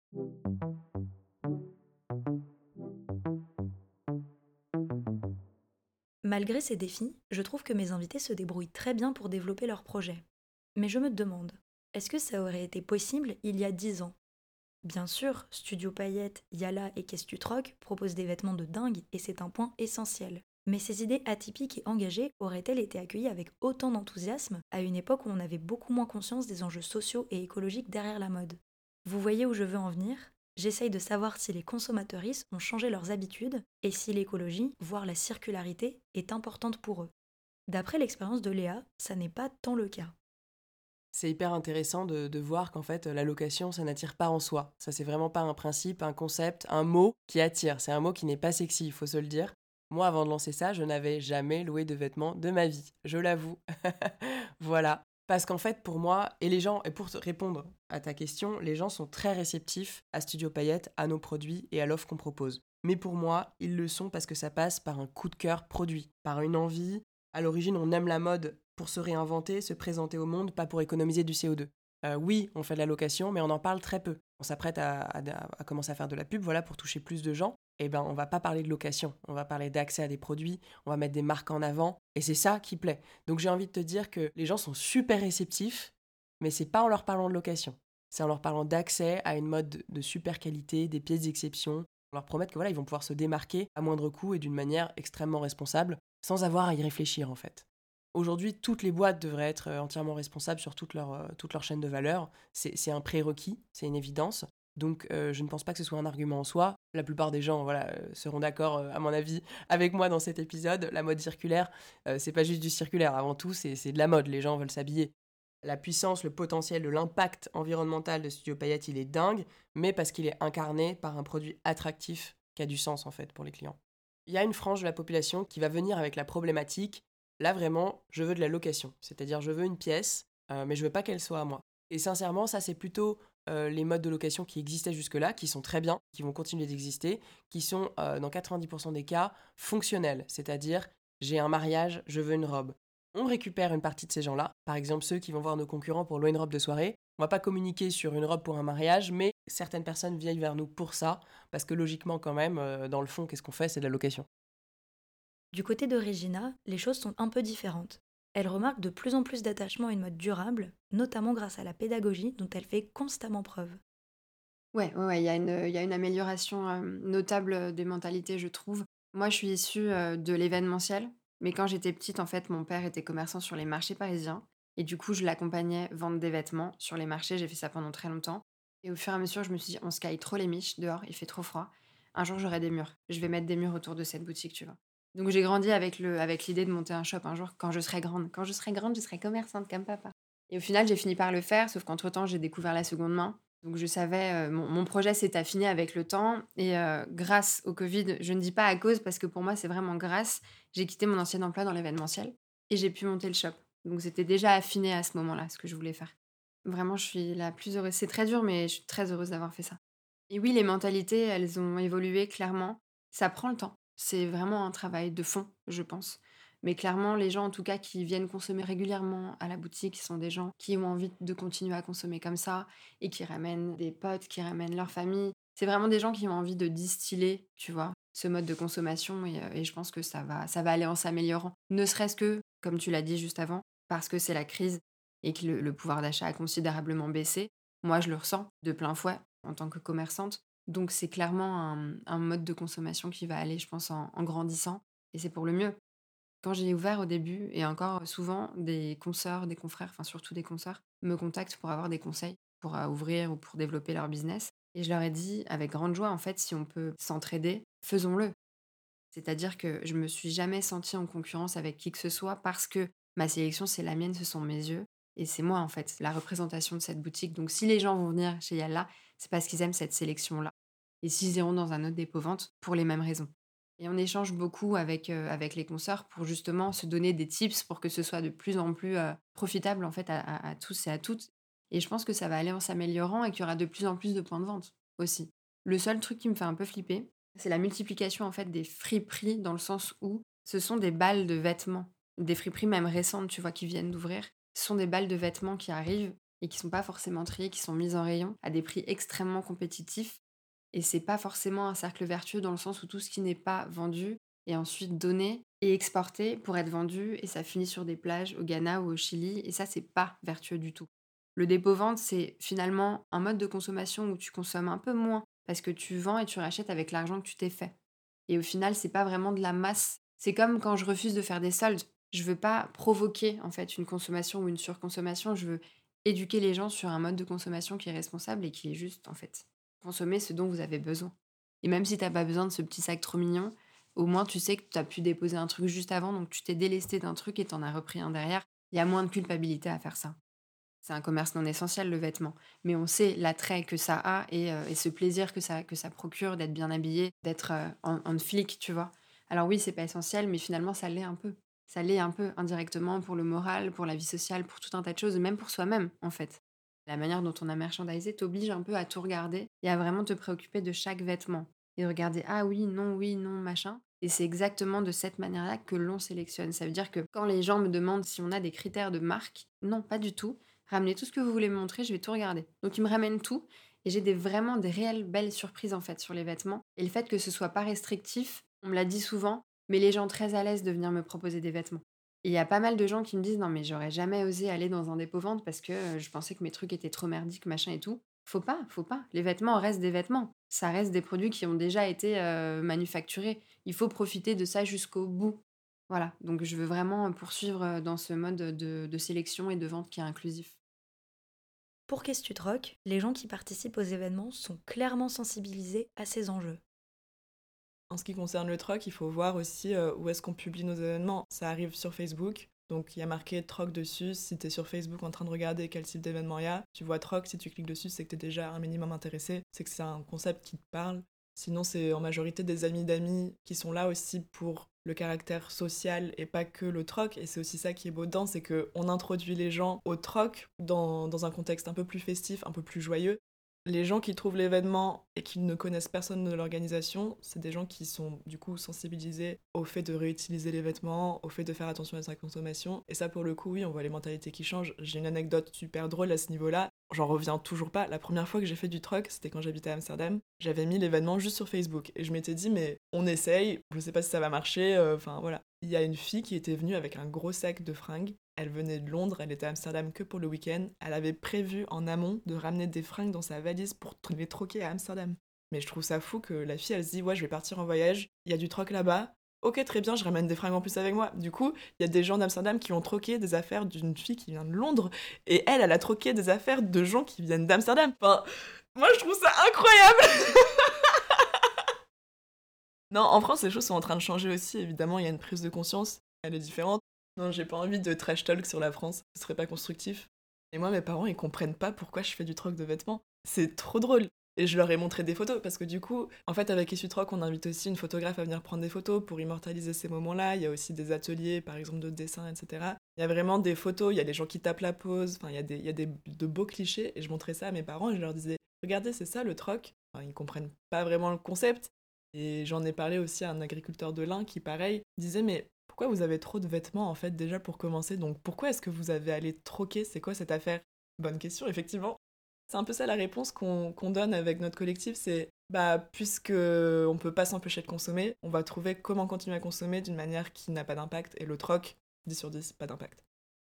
Malgré ces défis, je trouve que mes invités se débrouillent très bien pour développer leurs projets. Mais je me demande, est-ce que ça aurait été possible il y a 10 ans? Bien sûr, Studio Paillette, Yala et Qu'est-ce tu proposent des vêtements de dingue et c'est un point essentiel. Mais ces idées atypiques et engagées auraient-elles été accueillies avec autant d'enthousiasme à une époque où on avait beaucoup moins conscience des enjeux sociaux et écologiques derrière la mode? Vous voyez où je veux en venir? J'essaye de savoir si les consommateuristes ont changé leurs habitudes et si l'écologie, voire la circularité, est importante pour eux. D'après l'expérience de Léa, ça n'est pas tant le cas c'est hyper intéressant de, voir qu'en fait, la location, ça n'attire pas en soi. Ça, c'est vraiment pas un principe, un concept, un mot qui attire. C'est un mot qui n'est pas sexy, il faut se le dire. Moi, avant de lancer ça, je n'avais jamais loué de vêtements de ma vie. Je l'avoue. voilà. Parce qu'en fait, pour moi, et les gens, et pour répondre à ta question, les gens sont très réceptifs à Studio Payette, à nos produits et à l'offre qu'on propose. Mais pour moi, ils le sont parce que ça passe par un coup de cœur produit, par une envie. À l'origine, on aime la mode pour se réinventer, se présenter au monde, pas pour économiser du CO2. Euh, oui, on fait de la location, mais on en parle très peu. On s'apprête à, commencer à faire de la pub, voilà, pour toucher plus de gens. Eh ben, on va pas parler de location, on va parler d'accès à des produits, on va mettre des marques en avant, et c'est ça qui plaît. Donc j'ai envie de te dire que les gens sont super réceptifs, mais c'est pas en leur parlant de location, c'est en leur parlant d'accès à une mode de super qualité, des pièces d'exception. On leur promet que voilà, ils vont pouvoir se démarquer à moindre coût et d'une manière extrêmement responsable, sans avoir à y réfléchir en fait. Aujourd'hui, toutes les boîtes devraient être euh, entièrement responsables sur toute leur, euh, toute leur chaîne de valeur. C'est un prérequis, c'est une évidence. Donc euh, je ne pense pas que ce soit un argument en soi. La plupart des gens voilà, seront d'accord, à mon avis, avec moi dans cet épisode. La mode circulaire, c'est pas juste du circulaire. Avant tout, c'est de la mode. Les gens veulent s'habiller. La puissance, le potentiel, l'impact environnemental de Studio Payette, il est dingue, mais parce qu'il est incarné par un produit attractif qui a du sens en fait pour les clients. Il y a une frange de la population qui va venir avec la problématique Là, vraiment, je veux de la location. C'est-à-dire, je veux une pièce, euh, mais je veux pas qu'elle soit à moi. Et sincèrement, ça, c'est plutôt euh, les modes de location qui existaient jusque-là, qui sont très bien, qui vont continuer d'exister, qui sont, euh, dans 90% des cas, fonctionnels. C'est-à-dire, j'ai un mariage, je veux une robe. On récupère une partie de ces gens-là. Par exemple, ceux qui vont voir nos concurrents pour louer une robe de soirée. On va pas communiquer sur une robe pour un mariage, mais certaines personnes viennent vers nous pour ça, parce que logiquement, quand même, dans le fond, qu'est-ce qu'on fait? C'est de la location. Du côté de Regina, les choses sont un peu différentes. Elle remarque de plus en plus d'attachement à une mode durable, notamment grâce à la pédagogie dont elle fait constamment preuve. Ouais, ouais, il y, a une amélioration euh, notable des mentalités, je trouve. Moi, je suis issue euh, de l'événementiel, mais quand j'étais petite, en fait, mon père était commerçant sur les marchés parisiens, et du coup, je l'accompagnais vendre des vêtements sur les marchés. J'ai fait ça pendant très longtemps. Et au fur et à mesure, je me suis dit, on se caille trop les miches dehors, il fait trop froid. Un jour, j'aurai des murs. Je vais mettre des murs autour de cette boutique, tu vois. Donc j'ai grandi avec le avec l'idée de monter un shop un jour quand je serai grande. Quand je serai grande, je serai commerçante comme papa. Et au final, j'ai fini par le faire, sauf qu'entre-temps, j'ai découvert la seconde main. Donc je savais, euh, mon, projet s'est affiné avec le temps. Et euh, grâce au Covid, je ne dis pas à cause, parce que pour moi, c'est vraiment grâce, j'ai quitté mon ancien emploi dans l'événementiel et j'ai pu monter le shop. Donc c'était déjà affiné à ce moment-là, ce que je voulais faire. Vraiment, je suis la plus heureuse. C'est très dur, mais je suis très heureuse d'avoir fait ça. Et oui, les mentalités, elles ont évolué clairement. Ça prend le temps. C'est vraiment un travail de fond, je pense. Mais clairement, les gens, en tout cas, qui viennent consommer régulièrement à la boutique, sont des gens qui ont envie de continuer à consommer comme ça et qui ramènent des potes, qui ramènent leur famille. C'est vraiment des gens qui ont envie de distiller, tu vois, ce mode de consommation et, euh, je pense que ça va, ça va aller en s'améliorant. Ne serait-ce que, comme tu l'as dit juste avant, parce que c'est la crise et que le pouvoir d'achat a considérablement baissé. Moi, je le ressens de plein fouet en tant que commerçante. Donc c'est clairement un, mode de consommation qui va aller, je pense, en, grandissant. Et c'est pour le mieux. Quand j'ai ouvert au début, et encore souvent, des consoeurs, des confrères, enfin surtout des consoeurs, me contactent pour avoir des conseils pour euh, ouvrir ou pour développer leur business. Et je leur ai dit avec grande joie, en fait, si on peut s'entraider, faisons-le. C'est-à-dire que je me suis jamais sentie en concurrence avec qui que ce soit parce que ma sélection, c'est la mienne, ce sont mes yeux. Et c'est moi, en fait, la représentation de cette boutique. Donc, si les gens vont venir chez Yalla, c'est parce qu'ils aiment cette sélection-là. Et s'ils iront dans un autre dépôt vente, pour les mêmes raisons. Et on échange beaucoup avec, euh, avec les consoeurs pour justement se donner des tips pour que ce soit de plus en plus euh, profitable en fait à, tous et à toutes. Et je pense que ça va aller en s'améliorant et qu'il y aura de plus en plus de points de vente aussi. Le seul truc qui me fait un peu flipper, c'est la multiplication en fait des friperies dans le sens où ce sont des balles de vêtements, des friperies même récentes, tu vois, qui viennent d'ouvrir. Ce sont des balles de vêtements qui arrivent et qui sont pas forcément triées, qui sont mises en rayon à des prix extrêmement compétitifs et c'est pas forcément un cercle vertueux dans le sens où tout ce qui n'est pas vendu est ensuite donné et exporté pour être vendu et ça finit sur des plages au Ghana ou au Chili et ça c'est pas vertueux du tout. Le dépôt-vente, c'est finalement un mode de consommation où tu consommes un peu moins parce que tu vends et tu rachètes avec l'argent que tu t'es fait. Et au final, c'est pas vraiment de la masse. C'est comme quand je refuse de faire des soldes. Je veux pas provoquer en fait une consommation ou une surconsommation, je veux éduquer les gens sur un mode de consommation qui est responsable et qui est juste en fait consommer ce dont vous avez besoin. Et même si tu n'as pas besoin de ce petit sac trop mignon, au moins tu sais que tu as pu déposer un truc juste avant, donc tu t'es délesté d'un truc et tu en as repris un derrière. Il y a moins de culpabilité à faire ça. C'est un commerce non essentiel, le vêtement. Mais on sait l'attrait que ça a et, euh, ce plaisir que ça, que ça procure d'être bien habillé, d'être euh, en, en, flic, tu vois. Alors oui, c'est pas essentiel, mais finalement, ça l'est un peu. Ça l'est un peu indirectement pour le moral, pour la vie sociale, pour tout un tas de choses, même pour soi-même, en fait. La manière dont on a merchandisé t'oblige un peu à tout regarder et à vraiment te préoccuper de chaque vêtement. Et regarder, ah oui, non, oui, non, machin. Et c'est exactement de cette manière-là que l'on sélectionne. Ça veut dire que quand les gens me demandent si on a des critères de marque, non, pas du tout. Ramenez tout ce que vous voulez me montrer, je vais tout regarder. Donc ils me ramènent tout et j'ai des, vraiment des réelles belles surprises en fait sur les vêtements. Et le fait que ce soit pas restrictif, on me l'a dit souvent, mais les gens très à l'aise de venir me proposer des vêtements il y a pas mal de gens qui me disent: «Non, mais j'aurais jamais osé aller dans un dépôt-vente parce que, je pensais que mes trucs étaient trop merdiques, machin et tout». Faut pas, faut pas. Les vêtements restent des vêtements. Ça reste des produits qui ont déjà été, manufacturés. Il faut profiter de ça jusqu'au bout. Voilà, donc je veux vraiment poursuivre, dans ce mode de sélection et de vente qui est inclusif. Pour Qu'est-ce les gens qui participent aux événements sont clairement sensibilisés à ces enjeux. En ce qui concerne le troc, il faut voir aussi euh, où est-ce qu'on publie nos événements. Ça arrive sur Facebook, donc il y a marqué troc dessus. Si tu es sur Facebook en train de regarder quel type d'événement il y a, tu vois troc, si tu cliques dessus, c'est que tu es déjà un minimum intéressé, c'est que c'est un concept qui te parle. Sinon, c'est en majorité des amis d'amis qui sont là aussi pour le caractère social et pas que le troc. Et c'est aussi ça qui est beau dedans, c'est qu'on introduit les gens au troc dans, dans un contexte un peu plus festif, un peu plus joyeux les gens qui trouvent l'événement et qui ne connaissent personne de l'organisation, c'est des gens qui sont du coup sensibilisés au fait de réutiliser les vêtements, au fait de faire attention à sa consommation. Et ça, pour le coup, oui, on voit les mentalités qui changent. J'ai une anecdote super drôle à ce niveau-là. J'en reviens toujours pas. La première fois que j'ai fait du truck, c'était quand j'habitais à Amsterdam. J'avais mis l'événement juste sur Facebook et je m'étais dit, mais on essaye, je sais pas si ça va marcher, euh, enfin voilà. Il y a une fille qui était venue avec un gros sac de fringues elle venait de Londres, elle était à Amsterdam que pour le week-end. Elle avait prévu en amont de ramener des fringues dans sa valise pour les troquer à Amsterdam. Mais je trouve ça fou que la fille, elle se dit Ouais, je vais partir en voyage, il y a du troc là-bas. Ok, très bien, je ramène des fringues en plus avec moi. Du coup, il y a des gens d'Amsterdam qui ont troqué des affaires d'une fille qui vient de Londres. Et elle, elle a troqué des affaires de gens qui viennent d'Amsterdam. Enfin, moi, je trouve ça incroyable Non, en France, les choses sont en train de changer aussi. Évidemment, il y a une prise de conscience. Elle est différente. Non, j'ai pas envie de trash talk sur la France, ce serait pas constructif. Et moi, mes parents, ils comprennent pas pourquoi je fais du troc de vêtements. C'est trop drôle. Et je leur ai montré des photos parce que du coup, en fait, avec Issu Troc, on invite aussi une photographe à venir prendre des photos pour immortaliser ces moments-là. Il y a aussi des ateliers, par exemple, de dessin, etc. Il y a vraiment des photos, il y a des gens qui tapent la pose, enfin, il y a, des, il y a des, de beaux clichés. Et je montrais ça à mes parents et je leur disais Regardez, c'est ça le troc. Enfin, ils comprennent pas vraiment le concept. Et j'en ai parlé aussi à un agriculteur de lin qui, pareil, disait Mais vous avez trop de vêtements en fait déjà pour commencer? Donc pourquoi est-ce que vous avez allé troquer? C'est quoi cette affaire? Bonne question, effectivement. C'est un peu ça la réponse qu'on donne avec notre collectif, c'est bah puisque on peut pas s'empêcher de consommer, on va trouver comment continuer à consommer d'une manière qui n'a pas d'impact et le troc 10 sur 10 pas d'impact.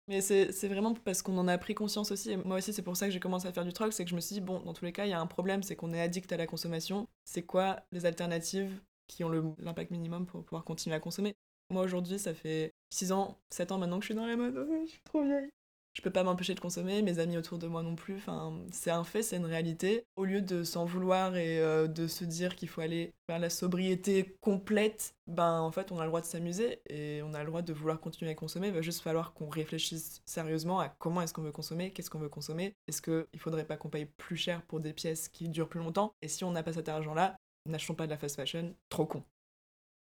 Mais c'est vraiment parce qu'on en a pris conscience aussi. Et moi aussi, c'est pour ça que j'ai commencé à faire du troc. C'est que je me suis dit, bon, dans tous les cas, il y a un problème, c'est qu'on est addict à la consommation. C'est quoi les alternatives qui ont l'impact minimum pour pouvoir continuer à consommer? Moi aujourd'hui, ça fait 6 ans, 7 ans maintenant que je suis dans la mode, je suis trop vieille je peux pas m'empêcher de consommer, mes amis autour de moi non plus. Enfin, c'est un fait, c'est une réalité. Au lieu de s'en vouloir et euh, de se dire qu'il faut aller vers la sobriété complète, ben en fait, on a le droit de s'amuser et on a le droit de vouloir continuer à consommer. Il va juste falloir qu'on réfléchisse sérieusement à comment est-ce qu'on veut consommer, qu'est-ce qu'on veut consommer. Est-ce qu'il faudrait pas qu'on paye plus cher pour des pièces qui durent plus longtemps? Et si on n'a pas cet argent-là, n'achetons pas de la fast fashion, trop con.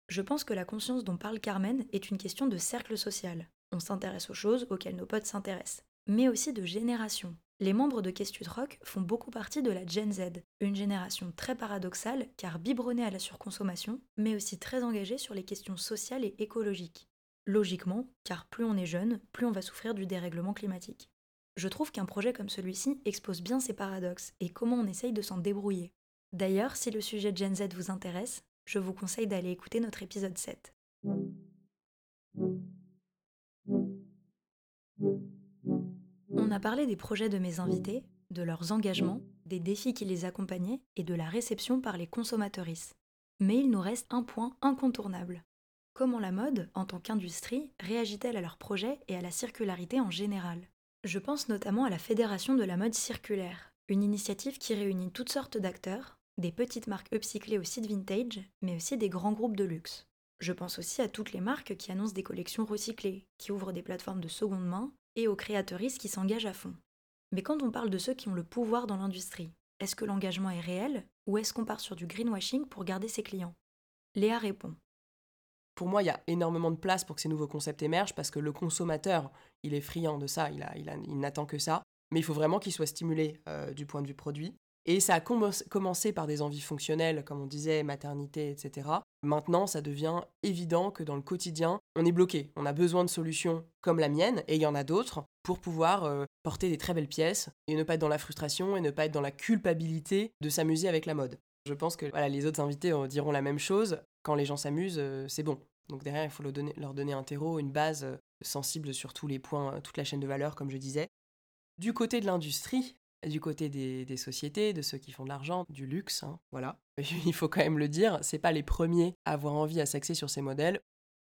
Je pense que la conscience dont parle Carmen est une question de cercle social. On s'intéresse aux choses auxquelles nos potes s'intéressent, mais aussi de génération. Les membres de Questu Rock font beaucoup partie de la Gen Z, une génération très paradoxale car biberonnée à la surconsommation, mais aussi très engagée sur les questions sociales et écologiques. Logiquement, car plus on est jeune, plus on va souffrir du dérèglement climatique. Je trouve qu'un projet comme celui-ci expose bien ces paradoxes et comment on essaye de s'en débrouiller. D'ailleurs, si le sujet Gen Z vous intéresse, je vous conseille d'aller écouter notre épisode 7. On a parlé des projets de mes invités, de leurs engagements, des défis qui les accompagnaient et de la réception par les consommatrices. Mais il nous reste un point incontournable. Comment la mode, en tant qu'industrie, réagit-elle à leurs projets et à la circularité en général? Je pense notamment à la Fédération de la mode circulaire, une initiative qui réunit toutes sortes d'acteurs, des petites marques upcyclées au site vintage, mais aussi des grands groupes de luxe. Je pense aussi à toutes les marques qui annoncent des collections recyclées, qui ouvrent des plateformes de seconde main et aux créateuristes qui s'engagent à fond. Mais quand on parle de ceux qui ont le pouvoir dans l'industrie, est-ce que l'engagement est réel ou est-ce qu'on part sur du greenwashing pour garder ses clients? Léa répond. Pour moi, il y a énormément de place pour que ces nouveaux concepts émergent parce que le consommateur, il est friand de ça, il, n'attend que ça. Mais il faut vraiment qu'il soit stimulé euh, du point de vue produit. Et ça a commencé par des envies fonctionnelles, comme on disait, maternité, etc. Maintenant, ça devient évident que dans le quotidien, on est bloqué. On a besoin de solutions comme la mienne, et il y en a d'autres, pour pouvoir euh, porter des très belles pièces, et ne pas être dans la frustration, et ne pas être dans la culpabilité de s'amuser avec la mode. Je pense que les autres invités euh, diront la même chose. Quand les gens s'amusent, euh, c'est bon. Donc derrière, il faut leur donner un terreau, une base sensible sur tous les points, toute la chaîne de valeur, comme je disais. Du côté de l'industrie, du côté des, sociétés, de ceux qui font de l'argent, du luxe, hein, voilà. Il faut quand même le dire, c'est pas les premiers à avoir envie à s'axer sur ces modèles.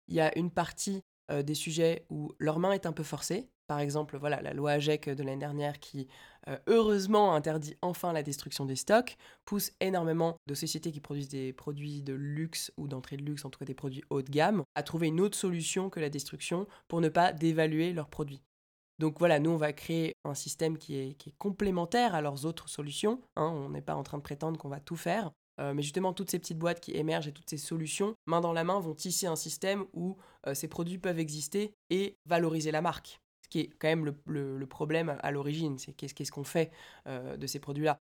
Il y a une partie euh, des sujets où leur main est un peu forcée. Par exemple, voilà, la loi AGEC de l'année dernière qui, euh, heureusement, interdit enfin la destruction des stocks, pousse énormément de sociétés qui produisent des produits de luxe ou d'entrée de luxe, en tout cas des produits haut de gamme, à trouver une autre solution que la destruction pour ne pas dévaluer leurs produits. Donc voilà, nous, on va créer un système qui est, complémentaire à leurs autres solutions. Hein. on n'est pas en train de prétendre qu'on va tout faire. Euh, mais justement, toutes ces petites boîtes qui émergent et toutes ces solutions, main dans la main, vont tisser un système où euh, ces produits peuvent exister et valoriser la marque. Ce qui est quand même le, problème à l'origine, c'est qu'est-ce qu'on fait euh, de ces produits-là.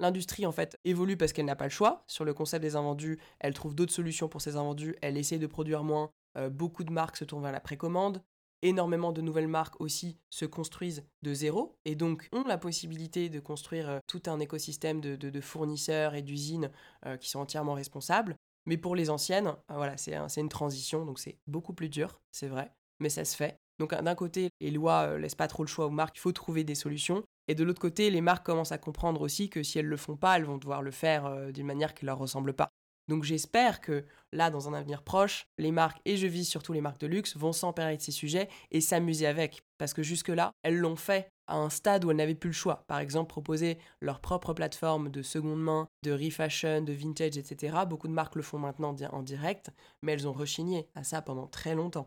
L'industrie, en fait, évolue parce qu'elle n'a pas le choix. Sur le concept des invendus, elle trouve d'autres solutions pour ses invendus, elle essaie de produire moins. beaucoup de marques se tournent vers la précommande énormément de nouvelles marques aussi se construisent de zéro et donc ont la possibilité de construire euh, tout un écosystème de, fournisseurs et d'usines euh, qui sont entièrement responsables. Mais pour les anciennes, euh, c'est une transition, donc c'est beaucoup plus dur, c'est vrai, mais ça se fait. Donc d'un côté, les lois laissent pas trop le choix aux marques, il faut trouver des solutions. Et de l'autre côté, les marques commencent à comprendre aussi que si elles le font pas, elles vont devoir le faire d'une manière qui leur ressemble pas. Donc j'espère que là, dans un avenir proche, les marques, et je vise surtout les marques de luxe, vont s'emparer de ces sujets et s'amuser avec. Parce que jusque-là, elles l'ont fait à un stade où elles n'avaient plus le choix. Par exemple, proposer leur propre plateforme de seconde main, de refashion, de vintage, etc. Beaucoup de marques le font maintenant en direct, mais elles ont rechigné à ça pendant très longtemps.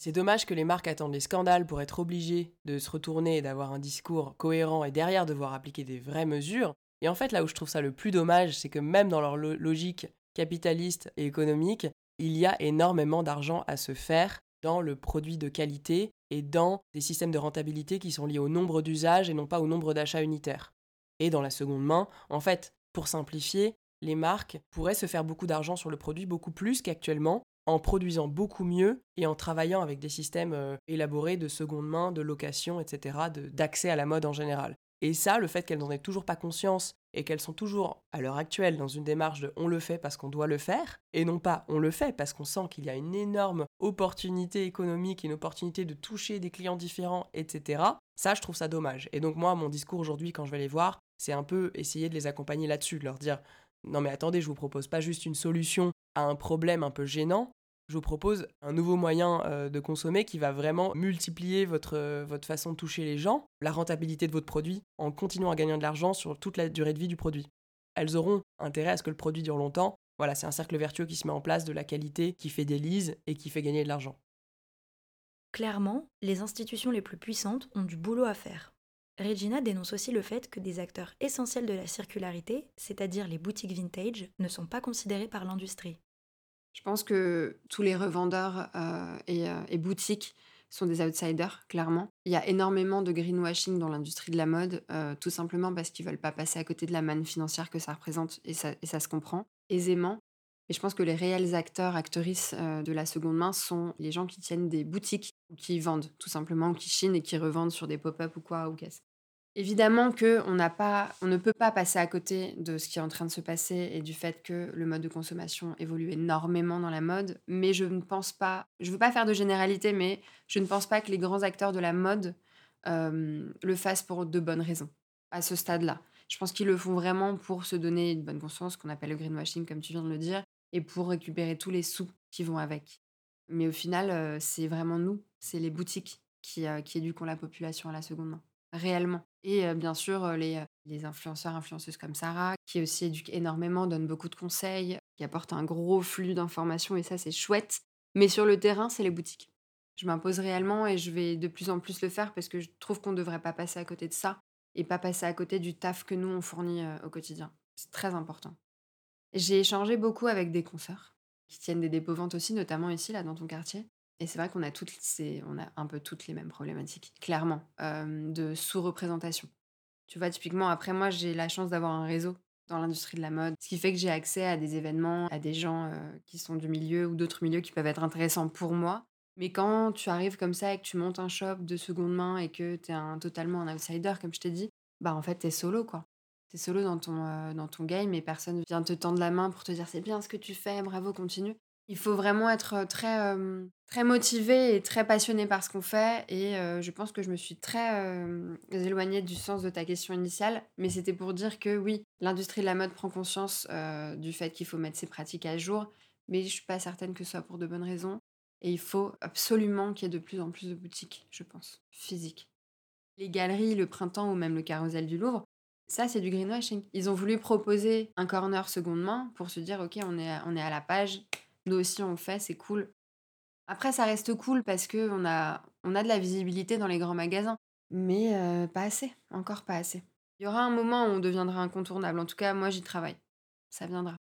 C'est dommage que les marques attendent les scandales pour être obligées de se retourner et d'avoir un discours cohérent et derrière devoir appliquer des vraies mesures. Et en fait, là où je trouve ça le plus dommage, c'est que même dans leur logique capitaliste et économique, il y a énormément d'argent à se faire dans le produit de qualité et dans des systèmes de rentabilité qui sont liés au nombre d'usages et non pas au nombre d'achats unitaires. Et dans la seconde main, en fait, pour simplifier, les marques pourraient se faire beaucoup d'argent sur le produit, beaucoup plus qu'actuellement, en produisant beaucoup mieux et en travaillant avec des systèmes euh, élaborés de seconde main, de location, etc., d'accès à la mode en général. Et ça, le fait qu'elles n'en aient toujours pas conscience et qu'elles sont toujours, à l'heure actuelle, dans une démarche de on le fait parce qu'on doit le faire, et non pas on le fait parce qu'on sent qu'il y a une énorme opportunité économique, une opportunité de toucher des clients différents, etc. Ça, je trouve ça dommage. Et donc moi, mon discours aujourd'hui, quand je vais les voir, c'est un peu essayer de les accompagner là-dessus, de leur dire non mais attendez, je vous propose pas juste une solution à un problème un peu gênant, je vous propose un nouveau moyen euh, de consommer qui va vraiment multiplier votre, euh, votre façon de toucher les gens, la rentabilité de votre produit, en continuant à gagner de l'argent sur toute la durée de vie du produit. Elles auront intérêt à ce que le produit dure longtemps. Voilà, c'est un cercle vertueux qui se met en place de la qualité, qui fait des lises et qui fait gagner de l'argent. Clairement, les institutions les plus puissantes ont du boulot à faire. Regina dénonce aussi le fait que des acteurs essentiels de la circularité, c'est-à-dire les boutiques vintage, ne sont pas considérés par l'industrie. Je pense que tous les revendeurs euh, euh, et, boutiques sont des outsiders, clairement. Il y a énormément de greenwashing dans l'industrie de la mode, euh, tout simplement parce qu'ils veulent pas passer à côté de la manne financière que ça représente, et ça, se comprend aisément. Et je pense que les réels acteurs, actrices de la seconde main sont les gens qui tiennent des boutiques, ou qui vendent, tout simplement, qui chinent et qui revendent sur des pop-up ou quoi, ou qu'est-ce. Évidemment que on n'a pas on ne peut pas passer à côté de ce qui est en train de se passer et du fait que le mode de consommation évolue énormément dans la mode, mais je ne pense pas je veux pas faire de généralité, mais je ne pense pas que les grands acteurs de la mode, le fassent pour de bonnes raisons, à ce stade-là. Je pense qu'ils le font vraiment pour se donner une bonne conscience, qu'on appelle le greenwashing comme tu viens de le dire et pour récupérer tous les sous qui vont avec. Mais au final, c'est vraiment nous, c'est les boutiques qui, qui éduquent la population à la seconde main réellement. Et bien sûr, les, influenceurs, influenceuses comme Sarah, qui aussi éduquent énormément, donnent beaucoup de conseils, qui apportent un gros flux d'informations, et ça, c'est chouette. Mais sur le terrain, c'est les boutiques. Je m'impose réellement et je vais de plus en plus le faire parce que je trouve qu'on ne devrait pas passer à côté de ça et pas passer à côté du taf que nous, on fournit au quotidien. C'est très important. J'ai échangé beaucoup avec des consoeurs qui tiennent des dépôts-ventes aussi, notamment ici, là, dans ton quartier. Et c'est vrai qu'on a toutes on a un peu toutes les mêmes problématiques, clairement, de sous-représentation. Tu vois, typiquement, après moi, j'ai la chance d'avoir un réseau dans l'industrie de la mode, ce qui fait que j'ai accès à des événements, à des gens qui sont du milieu ou d'autres milieux qui peuvent être intéressants pour moi. Mais quand tu arrives comme ça et que tu montes un shop de seconde main et que tu es un, totalement un outsider, comme je t'ai dit, bah en fait, tu es solo, quoi. Tu es solo dans ton, dans ton game et personne vient te tendre la main pour te dire c'est bien ce que tu fais, bravo, continue. Il faut vraiment être très, très motivé et très passionné par ce qu'on fait. Et je pense que je me suis très éloignée du sens de ta question initiale. Mais c'était pour dire que oui, l'industrie de la mode prend conscience du fait qu'il faut mettre ses pratiques à jour. Mais je ne suis pas certaine que ce soit pour de bonnes raisons. Et il faut absolument qu'il y ait de plus en plus de boutiques, je pense, physiques. Les galeries, le printemps ou même le carrousel du Louvre, ça, c'est du greenwashing. Ils ont voulu proposer un corner seconde main pour se dire, OK, on est, on est à la page, nous aussi, on le fait, c'est cool. Après, ça reste cool parce qu'on a, on a de la visibilité dans les grands magasins. Mais pas assez, encore pas assez. Il y aura un moment où on deviendra incontournable. En tout cas, moi, j'y travaille. Ça viendra.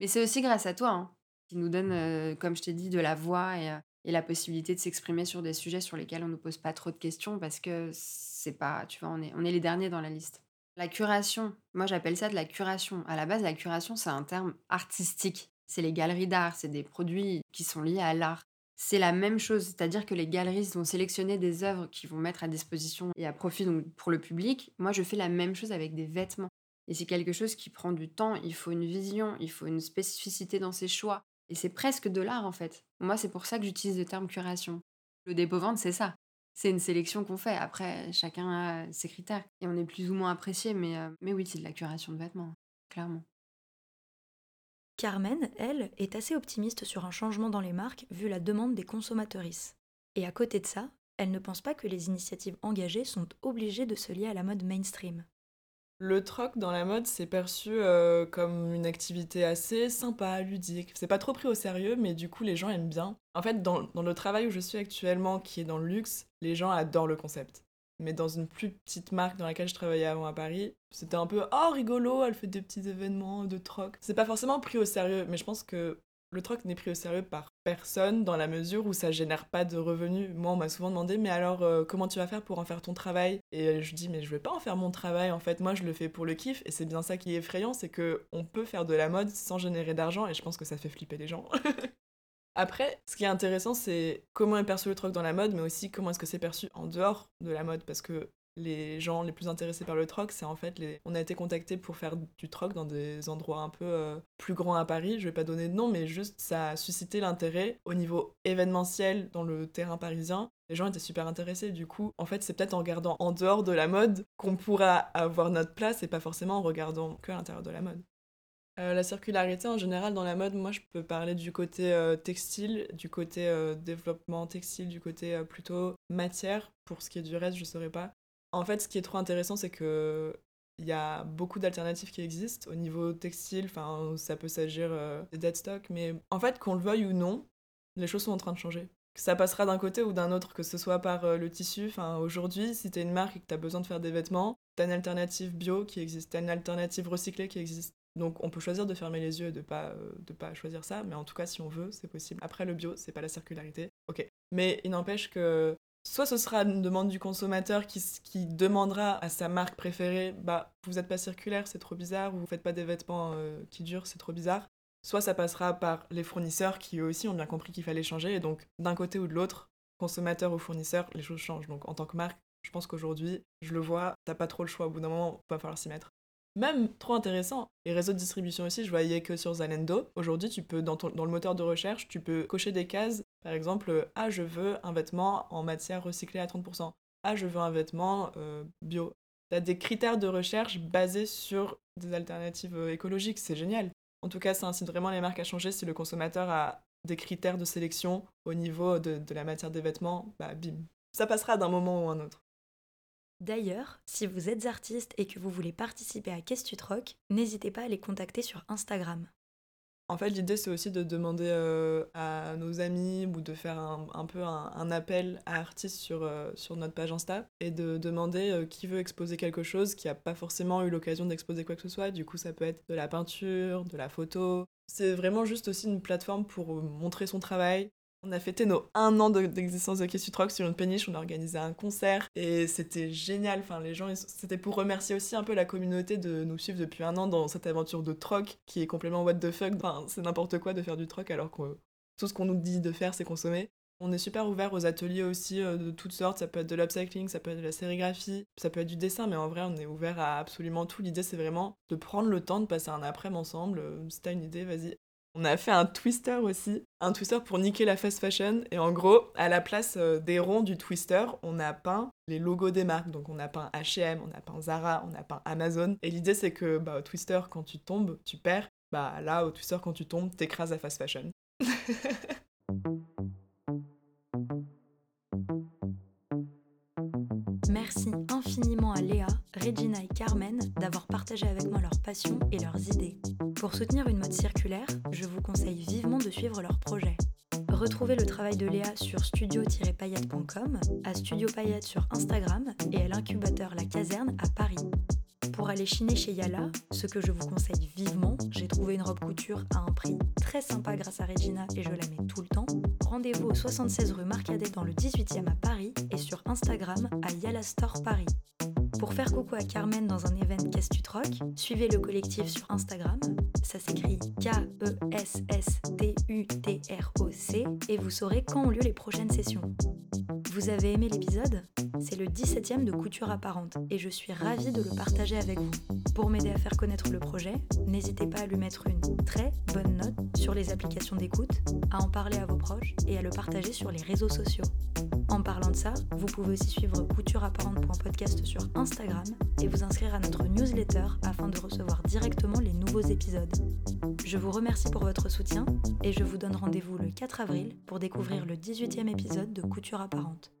Mais c'est aussi grâce à toi, hein, qui nous donne, comme je t'ai dit, de la voix et, et la possibilité de s'exprimer sur des sujets sur lesquels on ne pose pas trop de questions parce que c'est pas, tu vois, on est, on est les derniers dans la liste. La curation, moi j'appelle ça de la curation. À la base, la curation, c'est un terme artistique c'est les galeries d'art, c'est des produits qui sont liés à l'art. C'est la même chose, c'est-à-dire que les galeristes vont sélectionner des œuvres qui vont mettre à disposition et à profit pour le public. Moi, je fais la même chose avec des vêtements. Et c'est quelque chose qui prend du temps, il faut une vision, il faut une spécificité dans ses choix. Et c'est presque de l'art en fait. Moi, c'est pour ça que j'utilise le terme curation. Le dépôt-vente, c'est ça. C'est une sélection qu'on fait. Après, chacun a ses critères. Et on est plus ou moins apprécié, mais, euh, mais oui, c'est de la curation de vêtements, clairement. Carmen, elle, est assez optimiste sur un changement dans les marques vu la demande des consommatrices. Et à côté de ça, elle ne pense pas que les initiatives engagées sont obligées de se lier à la mode mainstream. Le troc dans la mode, c'est perçu euh, comme une activité assez sympa, ludique. C'est pas trop pris au sérieux, mais du coup, les gens aiment bien. En fait, dans, dans le travail où je suis actuellement, qui est dans le luxe, les gens adorent le concept mais dans une plus petite marque dans laquelle je travaillais avant à Paris, c'était un peu oh rigolo, elle fait des petits événements de troc. C'est pas forcément pris au sérieux, mais je pense que le troc n'est pris au sérieux par personne dans la mesure où ça génère pas de revenus. Moi, on m'a souvent demandé, mais alors euh, comment tu vas faire pour en faire ton travail? Et je dis, mais je vais pas en faire mon travail. En fait, moi, je le fais pour le kiff, et c'est bien ça qui est effrayant, c'est que on peut faire de la mode sans générer d'argent, et je pense que ça fait flipper les gens. Après, ce qui est intéressant, c'est comment est perçu le troc dans la mode, mais aussi comment est-ce que c'est perçu en dehors de la mode, parce que les gens les plus intéressés par le troc, c'est en fait les... On a été contactés pour faire du troc dans des endroits un peu euh, plus grands à Paris. Je vais pas donner de nom, mais juste ça a suscité l'intérêt au niveau événementiel dans le terrain parisien. Les gens étaient super intéressés. Du coup, en fait, c'est peut-être en regardant en dehors de la mode qu'on pourra avoir notre place et pas forcément en regardant que l'intérieur de la mode. Euh, la circularité en général dans la mode, moi je peux parler du côté euh, textile, du côté euh, développement textile, du côté plutôt matière. Pour ce qui est du reste, je ne saurais pas. En fait, ce qui est trop intéressant, c'est que il y a beaucoup d'alternatives qui existent au niveau textile. Enfin, ça peut s'agir des dead stock, mais en fait, qu'on le veuille ou non, les choses sont en train de changer. Ça passera d'un côté ou d'un autre, que ce soit par le tissu. Enfin, aujourd'hui, si tu es une marque et que tu as besoin de faire des vêtements, tu as une alternative bio qui existe, tu as une alternative recyclée qui existe. Donc on peut choisir de fermer les yeux et de pas euh, de pas choisir ça, mais en tout cas si on veut, c'est possible. Après le bio, c'est pas la circularité. OK. Mais il n'empêche que soit ce sera une demande du consommateur qui, qui demandera à sa marque préférée bah vous n'êtes pas circulaire, c'est trop bizarre, ou vous faites pas des vêtements euh, qui durent, c'est trop bizarre. Soit ça passera par les fournisseurs qui eux aussi ont bien compris qu'il fallait changer et donc d'un côté ou de l'autre, consommateur ou fournisseur, les choses changent. Donc en tant que marque, je pense qu'aujourd'hui, je le vois, t'as pas trop le choix. Au bout d'un moment, va falloir s'y mettre. Même trop intéressant. Les réseaux de distribution aussi, je voyais que sur Zalendo. Aujourd'hui, tu peux, dans, le moteur de recherche, tu peux cocher des cases. Par exemple, ah, je veux un vêtement en matière recyclée à 30%. Ah, je veux un vêtement euh, bio. Tu as des critères de recherche basés sur des alternatives euh, écologiques. C'est génial. En tout cas, ça incite vraiment les marques à changer si le consommateur a des critères de sélection au niveau de, de la matière des vêtements. Bah, bim. Ça passera d'un moment ou un autre. D'ailleurs, si vous êtes artiste et que vous voulez participer à Qu'est-ce n'hésitez pas à les contacter sur Instagram. En fait, l'idée, c'est aussi de demander euh, à nos amis ou de faire un, peu un, appel à artistes sur, euh, sur notre page Insta et de demander euh, qui veut exposer quelque chose qui n'a pas forcément eu l'occasion d'exposer quoi que ce soit. Du coup, ça peut être de la peinture, de la photo. C'est vraiment juste aussi une plateforme pour montrer son travail, on a fêté nos un an d'existence de, de sur une péniche, on a organisé un concert et c'était génial. Enfin, les gens, c'était pour remercier aussi un peu la communauté de nous suivre depuis un an dans cette aventure de troc qui est complètement what the fuck. Enfin, c'est n'importe quoi de faire du troc alors que tout ce qu'on nous dit de faire, c'est consommer. On est super ouvert aux ateliers aussi euh, de toutes sortes. Ça peut être de l'upcycling, ça peut être de la sérigraphie, ça peut être du dessin, mais en vrai, on est ouvert à absolument tout. L'idée, c'est vraiment de prendre le temps de passer un après-midi ensemble. Euh, si t'as une idée, vas-y, on a fait un twister aussi, un twister pour niquer la fast fashion. Et en gros, à la place euh, des ronds du twister, on a peint les logos des marques. Donc on a peint H&M, on a peint Zara, on a peint Amazon. Et l'idée c'est que bah, au twister, quand tu tombes, tu perds. Bah là, au twister, quand tu tombes, t'écrases la fast fashion. Merci infiniment à Léa, Regina et Carmen d'avoir partagé avec moi leurs passions et leurs idées. Pour soutenir une mode circulaire, je vous conseille vivement de suivre leurs projets. Retrouvez le travail de Léa sur studio-payette.com, à Studio Payette sur Instagram et à l'incubateur La Caserne à Paris. Pour aller chiner chez Yala, ce que je vous conseille vivement, j'ai trouvé une robe couture à un prix très sympa grâce à Regina et je la mets tout le temps. Rendez-vous au 76 rue Marcadet dans le 18e à Paris et sur Instagram à Yala Store Paris. Pour faire coucou à Carmen dans un événement Qu'est-ce tu troques, suivez le collectif sur Instagram. Ça s'écrit K-E-S-S-T-U-T-R-O-C et vous saurez quand ont lieu les prochaines sessions. Vous avez aimé l'épisode? C'est le 17e de Couture Apparente et je suis ravie de le partager avec vous. Pour m'aider à faire connaître le projet, n'hésitez pas à lui mettre une très bonne note sur les applications d'écoute, à en parler à vos proches et à le partager sur les réseaux sociaux. En parlant de ça, vous pouvez aussi suivre coutureapparente.podcast sur Et vous inscrire à notre newsletter afin de recevoir directement les nouveaux épisodes. Je vous remercie pour votre soutien et je vous donne rendez-vous le 4 avril pour découvrir le 18e épisode de Couture apparente.